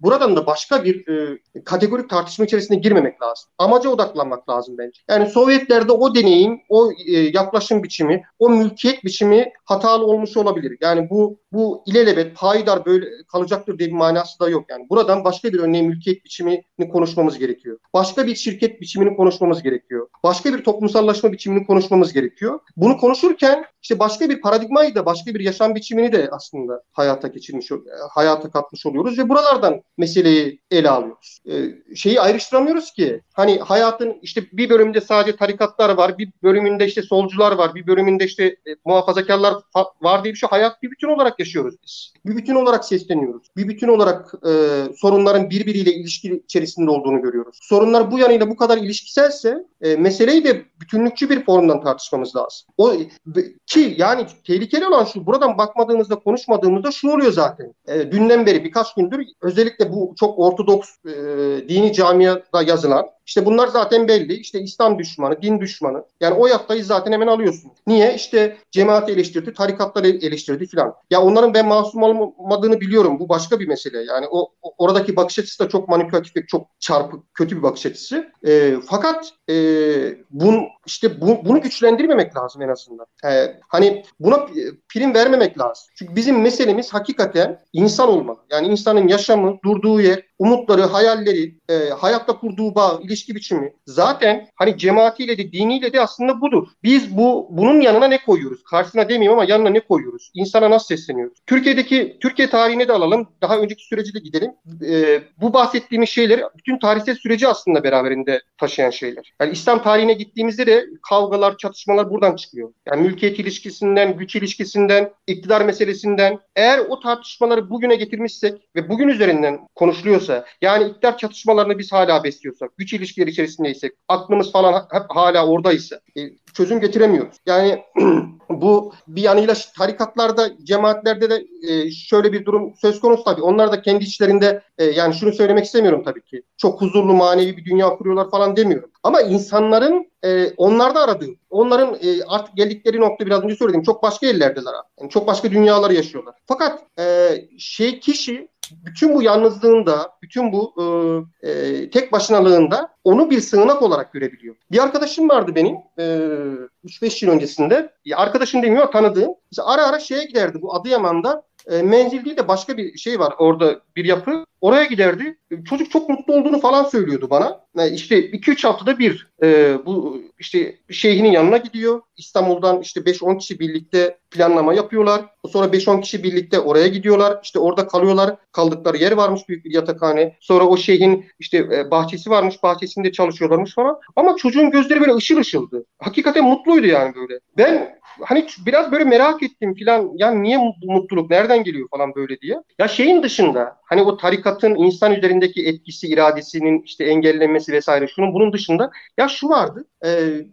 buradan da başka bir e, kategorik tartışma içerisine girmemek lazım. Amaca odaklanmak lazım bence. Yani Sovyetlerde o deneyim, o e, yaklaşım biçimi, o mülkiyet biçimi hatalı olmuş olabilir. Yani bu bu ilelebet payidar böyle kalacaktır diye bir manası da yok. Yani buradan başka bir örneğin mülkiyet biçimini konuşmamız gerekiyor. Başka bir şirket biçimini konuşmamız gerekiyor. Başka bir toplumsallaşma biçimini konuşmamız gerekiyor. Bunu konuşurken işte başka bir paradigmayı da başka bir yaşam biçimini de aslında hayata geçirmiş, hayata katmış oluyoruz ve buralardan meseleyi ele alıyoruz. Ee, şeyi ayrıştıramıyoruz ki hani hayatın işte bir bölümünde sadece tarikatlar var, bir bölümünde işte solcular var, bir bölümünde işte e, muhafazakarlar var diye bir şey. Hayat bir bütün olarak yaşıyoruz biz. Bir bütün olarak sesleniyoruz. Bir bütün olarak e, sorunların birbiriyle ilişki içerisinde olduğunu görüyoruz. Sorunlar bu yanıyla bu kadar ilişkiselse e, meseleyi de bütünlükçü bir formdan tartışmamız lazım. O ki yani tehlikeli olan şu buradan bakmadığımızda konuşmadığımızda şu oluyor zaten. E, dünden beri birkaç gündür özellikle bu çok ortodoks e, dini camiada yazılan işte bunlar zaten belli. İşte İslam düşmanı, din düşmanı. Yani o yaftayı zaten hemen alıyorsun. Niye? İşte cemaati eleştirdi, tarikatları eleştirdi filan. Ya onların ben masum olmadığını biliyorum. Bu başka bir mesele. Yani o, oradaki bakış açısı da çok manipülatif ve çok çarpık, kötü bir bakış açısı. E, fakat e, bun, işte bu, bunu güçlendirmemek lazım en azından. E, hani buna prim vermemek lazım. Çünkü bizim meselemiz hakikaten insan olmak. Yani insanın yaşamı, durduğu yer, umutları, hayalleri, e, hayatta kurduğu bağ, ilişki biçimi zaten hani cemaatiyle de diniyle de aslında budur. Biz bu bunun yanına ne koyuyoruz? Karşısına demeyeyim ama yanına ne koyuyoruz? İnsana nasıl sesleniyoruz? Türkiye'deki Türkiye tarihine de alalım. Daha önceki süreci de gidelim. E, bu bahsettiğimiz şeyler bütün tarihsel süreci aslında beraberinde taşıyan şeyler. Yani İslam tarihine gittiğimizde de kavgalar, çatışmalar buradan çıkıyor. Yani mülkiyet ilişkisinden, güç ilişkisinden, iktidar meselesinden eğer o tartışmaları bugüne getirmişsek ve bugün üzerinden konuşuluyorsa yani iktidar çatışmalarını biz hala besliyorsak, güç ilişkileri içerisindeysek, aklımız falan hep hala oradaysa e, çözüm getiremiyoruz. Yani bu bir yanıyla tarikatlarda, cemaatlerde de e, şöyle bir durum söz konusu tabii. Onlar da kendi içlerinde e, yani şunu söylemek istemiyorum tabii ki. Çok huzurlu manevi bir dünya kuruyorlar falan demiyorum. Ama insanların e, onlarda aradığı, onların e, artık geldikleri nokta biraz önce söyledim. Çok başka yerlerdeler. Yani çok başka dünyalar yaşıyorlar. Fakat e, şey kişi bütün bu yalnızlığında, bütün bu e, e, tek başınalığında onu bir sığınak olarak görebiliyor. Bir arkadaşım vardı benim e, 3-5 yıl öncesinde. Arkadaşım demiyor tanıdığım. Mesela ara ara şeye giderdi bu Adıyaman'da e, menzil değil de başka bir şey var orada bir yapı. Oraya giderdi. Çocuk çok mutlu olduğunu falan söylüyordu bana. Yani işte 2-3 haftada bir e, bu işte şeyhinin yanına gidiyor. İstanbul'dan işte 5-10 kişi birlikte planlama yapıyorlar. Sonra 5-10 kişi birlikte oraya gidiyorlar. İşte orada kalıyorlar. Kaldıkları yer varmış büyük bir yatakhane. Sonra o şeyhin işte e, bahçesi varmış. Bahçesinde çalışıyorlarmış falan. Ama çocuğun gözleri böyle ışıl ışıldı. Hakikaten mutluydu yani böyle. Ben hani biraz böyle merak ettim filan. Yani niye bu mutluluk nereden geliyor falan böyle diye. Ya şeyin dışında hani o tarikatın insan üzerindeki etkisi, iradesinin işte engellenmesi vesaire şunun bunun dışında ya şu vardı. E,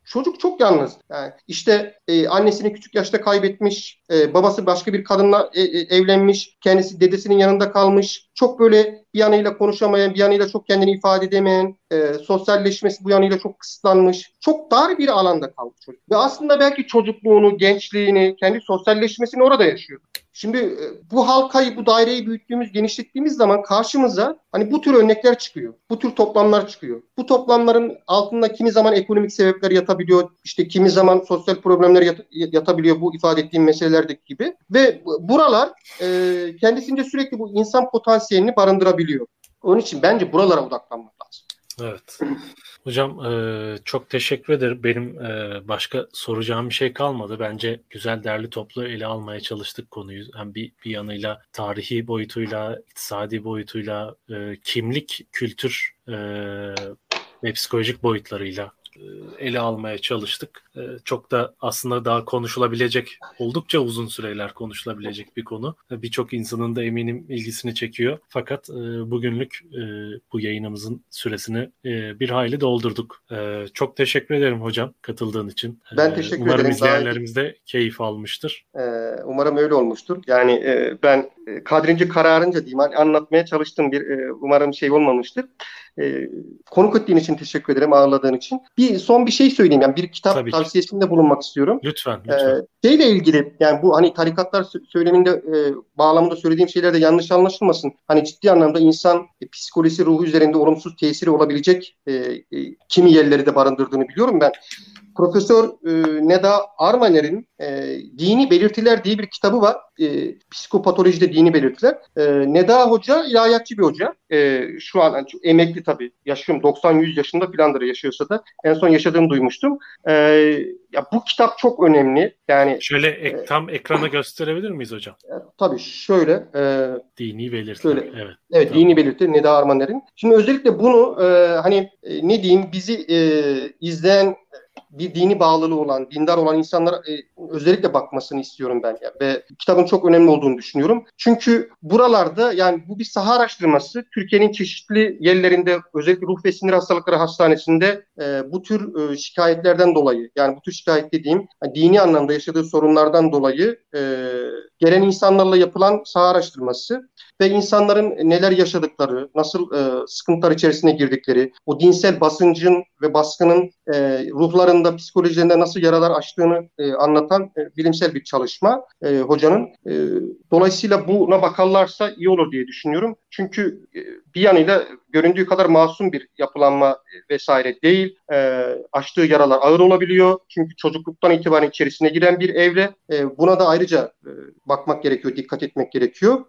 çocuk çok yalnız. Yani işte e, annesini küçük yaşta kaybetmiş, e, babası başka bir kadınla e, e, evlenmiş, kendisi dedesinin yanında kalmış. Çok böyle bir yanıyla konuşamayan, bir yanıyla çok kendini ifade edemeyen, e, sosyalleşmesi bu yanıyla çok kısıtlanmış. Çok dar bir alanda kaldı çocuk. Ve aslında belki çocukluğunu, gençliğini, kendi sosyalleşmesini orada yaşıyor. Şimdi e, bu halkayı, bu daireyi büyüttüğümüz, genişlettiğimiz zaman karşımıza hani bu tür örnekler çıkıyor. Bu tür toplamlar çıkıyor. Bu toplamların altında kimi zaman ekonomik sebepler yatabiliyor. işte kimi zaman sosyal problemler yat, yatabiliyor bu ifade ettiğim meselelerdeki gibi. Ve buralar e, kendisinde sürekli bu insan potansiyelini barındırabiliyor. Onun için bence buralara odaklanmak lazım. Evet. Hocam e, çok teşekkür ederim. Benim e, başka soracağım bir şey kalmadı. Bence güzel derli toplu ele almaya çalıştık konuyu. Hem bir, bir yanıyla tarihi boyutuyla, iktisadi boyutuyla, e, kimlik, kültür e, ve psikolojik boyutlarıyla ele almaya çalıştık. E, çok da aslında daha konuşulabilecek, oldukça uzun süreler konuşulabilecek bir konu. E, birçok insanın da eminim ilgisini çekiyor. Fakat bugünlük bu yayınımızın süresini bir hayli doldurduk. Çok teşekkür ederim hocam katıldığın için. Ben teşekkür Umarım ederim. Umarım izleyenlerimiz de keyif almıştır. Umarım öyle olmuştur. Yani ben kadrince kararınca diyeyim hani anlatmaya çalıştım bir umarım şey olmamıştır. Konuk ettiğin için teşekkür ederim ağırladığın için. Bir son bir şey söyleyeyim. Yani bir kitap Tabii tavsiyesinde bulunmak istiyorum. Lütfen, lütfen. Ee, şeyle ilgili yani bu hani tarikatlar söyleminde e, bağlamında söylediğim şeyler de yanlış anlaşılmasın. Hani ciddi anlamda insan e, psikolojisi ruhu üzerinde olumsuz tesiri olabilecek e, e, kimi yerleri de barındırdığını biliyorum ben. Profesör e, Neda Armaner'in e, Dini Belirtiler diye bir kitabı var. E, psikopatolojide dini belirtiler. E, Neda Hoca ilahiyatçı bir hoca. E, şu an emekli tabii. Yaşıyorum 90-100 yaşında filandır yaşıyorsa da. En son yaşadığını duymuştum. E, ya bu kitap çok önemli. Yani Şöyle ek, e, tam ekrana gösterebilir miyiz hocam? E, tabii şöyle. E, dini belirtiler. Şöyle, evet. Evet tamam. dini belirtiler Neda Armaner'in. Şimdi özellikle bunu e, hani e, ne diyeyim bizi e, izleyen bir dini bağlılığı olan, dindar olan insanlara e, özellikle bakmasını istiyorum ben. Yani. Ve kitabın çok önemli olduğunu düşünüyorum. Çünkü buralarda yani bu bir saha araştırması. Türkiye'nin çeşitli yerlerinde özellikle ruh ve sinir hastalıkları hastanesinde e, bu tür e, şikayetlerden dolayı yani bu tür şikayet dediğim yani dini anlamda yaşadığı sorunlardan dolayı e, gelen insanlarla yapılan saha araştırması ve insanların neler yaşadıkları, nasıl e, sıkıntılar içerisine girdikleri, o dinsel basıncın ve baskının e, ruhlarında, psikolojilerinde nasıl yaralar açtığını e, anlatan e, bilimsel bir çalışma e, hocanın. E, dolayısıyla buna bakarlarsa iyi olur diye düşünüyorum. Çünkü e, bir yanıyla göründüğü kadar masum bir yapılanma e, vesaire değil. E, açtığı yaralar ağır olabiliyor. Çünkü çocukluktan itibaren içerisine giren bir evre. E, buna da ayrıca e, bakmak gerekiyor, dikkat etmek gerekiyor.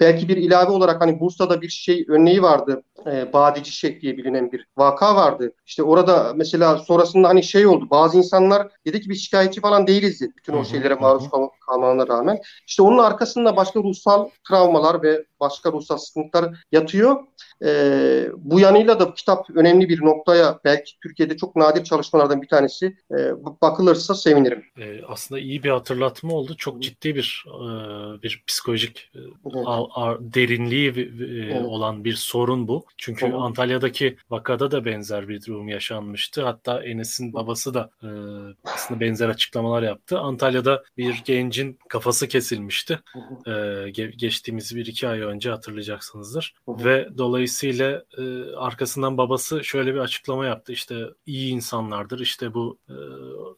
Belki bir ilave olarak hani Bursa'da bir şey örneği vardı. E, Badici Şeyh diye bilinen bir vaka vardı. İşte orada mesela sonrasında hani şey oldu. Bazı insanlar dedi ki biz şikayetçi falan değiliz dedi. Bütün o şeylere maruz kalmalarına rağmen. İşte onun arkasında başka ruhsal travmalar ve başka ruhsal sıkıntılar yatıyor. E, bu yanıyla da kitap önemli bir noktaya belki Türkiye'de çok nadir çalışmalardan bir tanesi e, bakılırsa sevinirim. E, aslında iyi bir hatırlatma oldu. Çok ciddi bir e, bir psikolojik e, a, a, derinliği e, olan bir sorun bu. Çünkü evet. Antalya'daki vakada da benzer bir durum yaşanmıştı. Hatta Enes'in babası da e, aslında benzer açıklamalar yaptı. Antalya'da bir gencin kafası kesilmişti. E, ge- geçtiğimiz bir iki ay önce hatırlayacaksınızdır. Ve dolayısıyla Dolayısıyla e, arkasından babası şöyle bir açıklama yaptı. İşte iyi insanlardır. İşte bu e,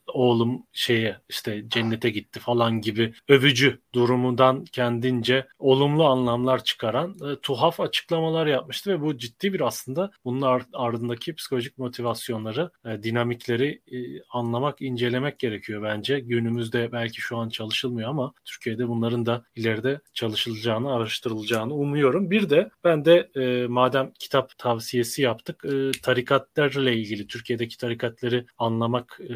oğlum şeye işte cennete gitti falan gibi övücü durumundan kendince olumlu anlamlar çıkaran e, tuhaf açıklamalar yapmıştı ve bu ciddi bir aslında bunun ardındaki psikolojik motivasyonları, e, dinamikleri e, anlamak, incelemek gerekiyor bence. Günümüzde belki şu an çalışılmıyor ama Türkiye'de bunların da ileride çalışılacağını, araştırılacağını umuyorum. Bir de ben de e, madem kitap tavsiyesi yaptık, e, tarikatlarla ilgili Türkiye'deki tarikatları anlamak e,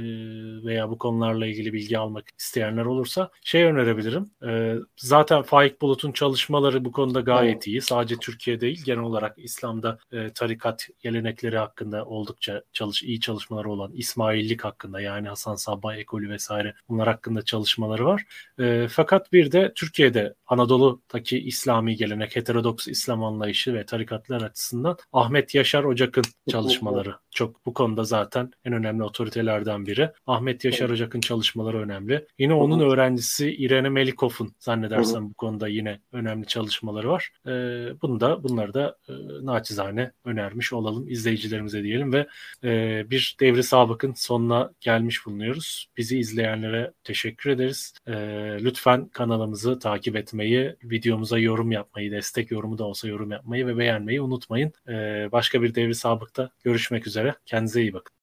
veya bu konularla ilgili bilgi almak isteyenler olursa şey önerebilirim. E, zaten Faik Bulut'un çalışmaları bu konuda gayet iyi. Sadece Türkiye değil, genel olarak İslam'da e, tarikat gelenekleri hakkında oldukça çalış iyi çalışmaları olan İsmaillik hakkında yani Hasan Sabbah ekolü vesaire bunlar hakkında çalışmaları var. E, fakat bir de Türkiye'de Anadolu'daki İslami gelenek, heterodoks İslam anlayışı ve tarikatlar açısından Ahmet Yaşar Ocak'ın çalışmaları çok bu konuda zaten en önemli otoritelerden biri. Ahmet Yaşar Ocak'ın çalışmaları önemli. Yine onun öğrencisi İrene Melikov'un zannedersem bu konuda yine önemli çalışmaları var. E, bunu da bunları da e, naçizane önermiş olalım izleyicilerimize diyelim ve e, bir devri sabıkın sonuna gelmiş bulunuyoruz. Bizi izleyenlere teşekkür ederiz. E, lütfen kanalımızı takip etmeyi, videomuza yorum yapmayı, destek yorumu da olsa yorum yapmayı ve beğenmeyi unutmayın. E, başka bir devri sabıkta görüşmek üzere. Kendinize iyi bakın.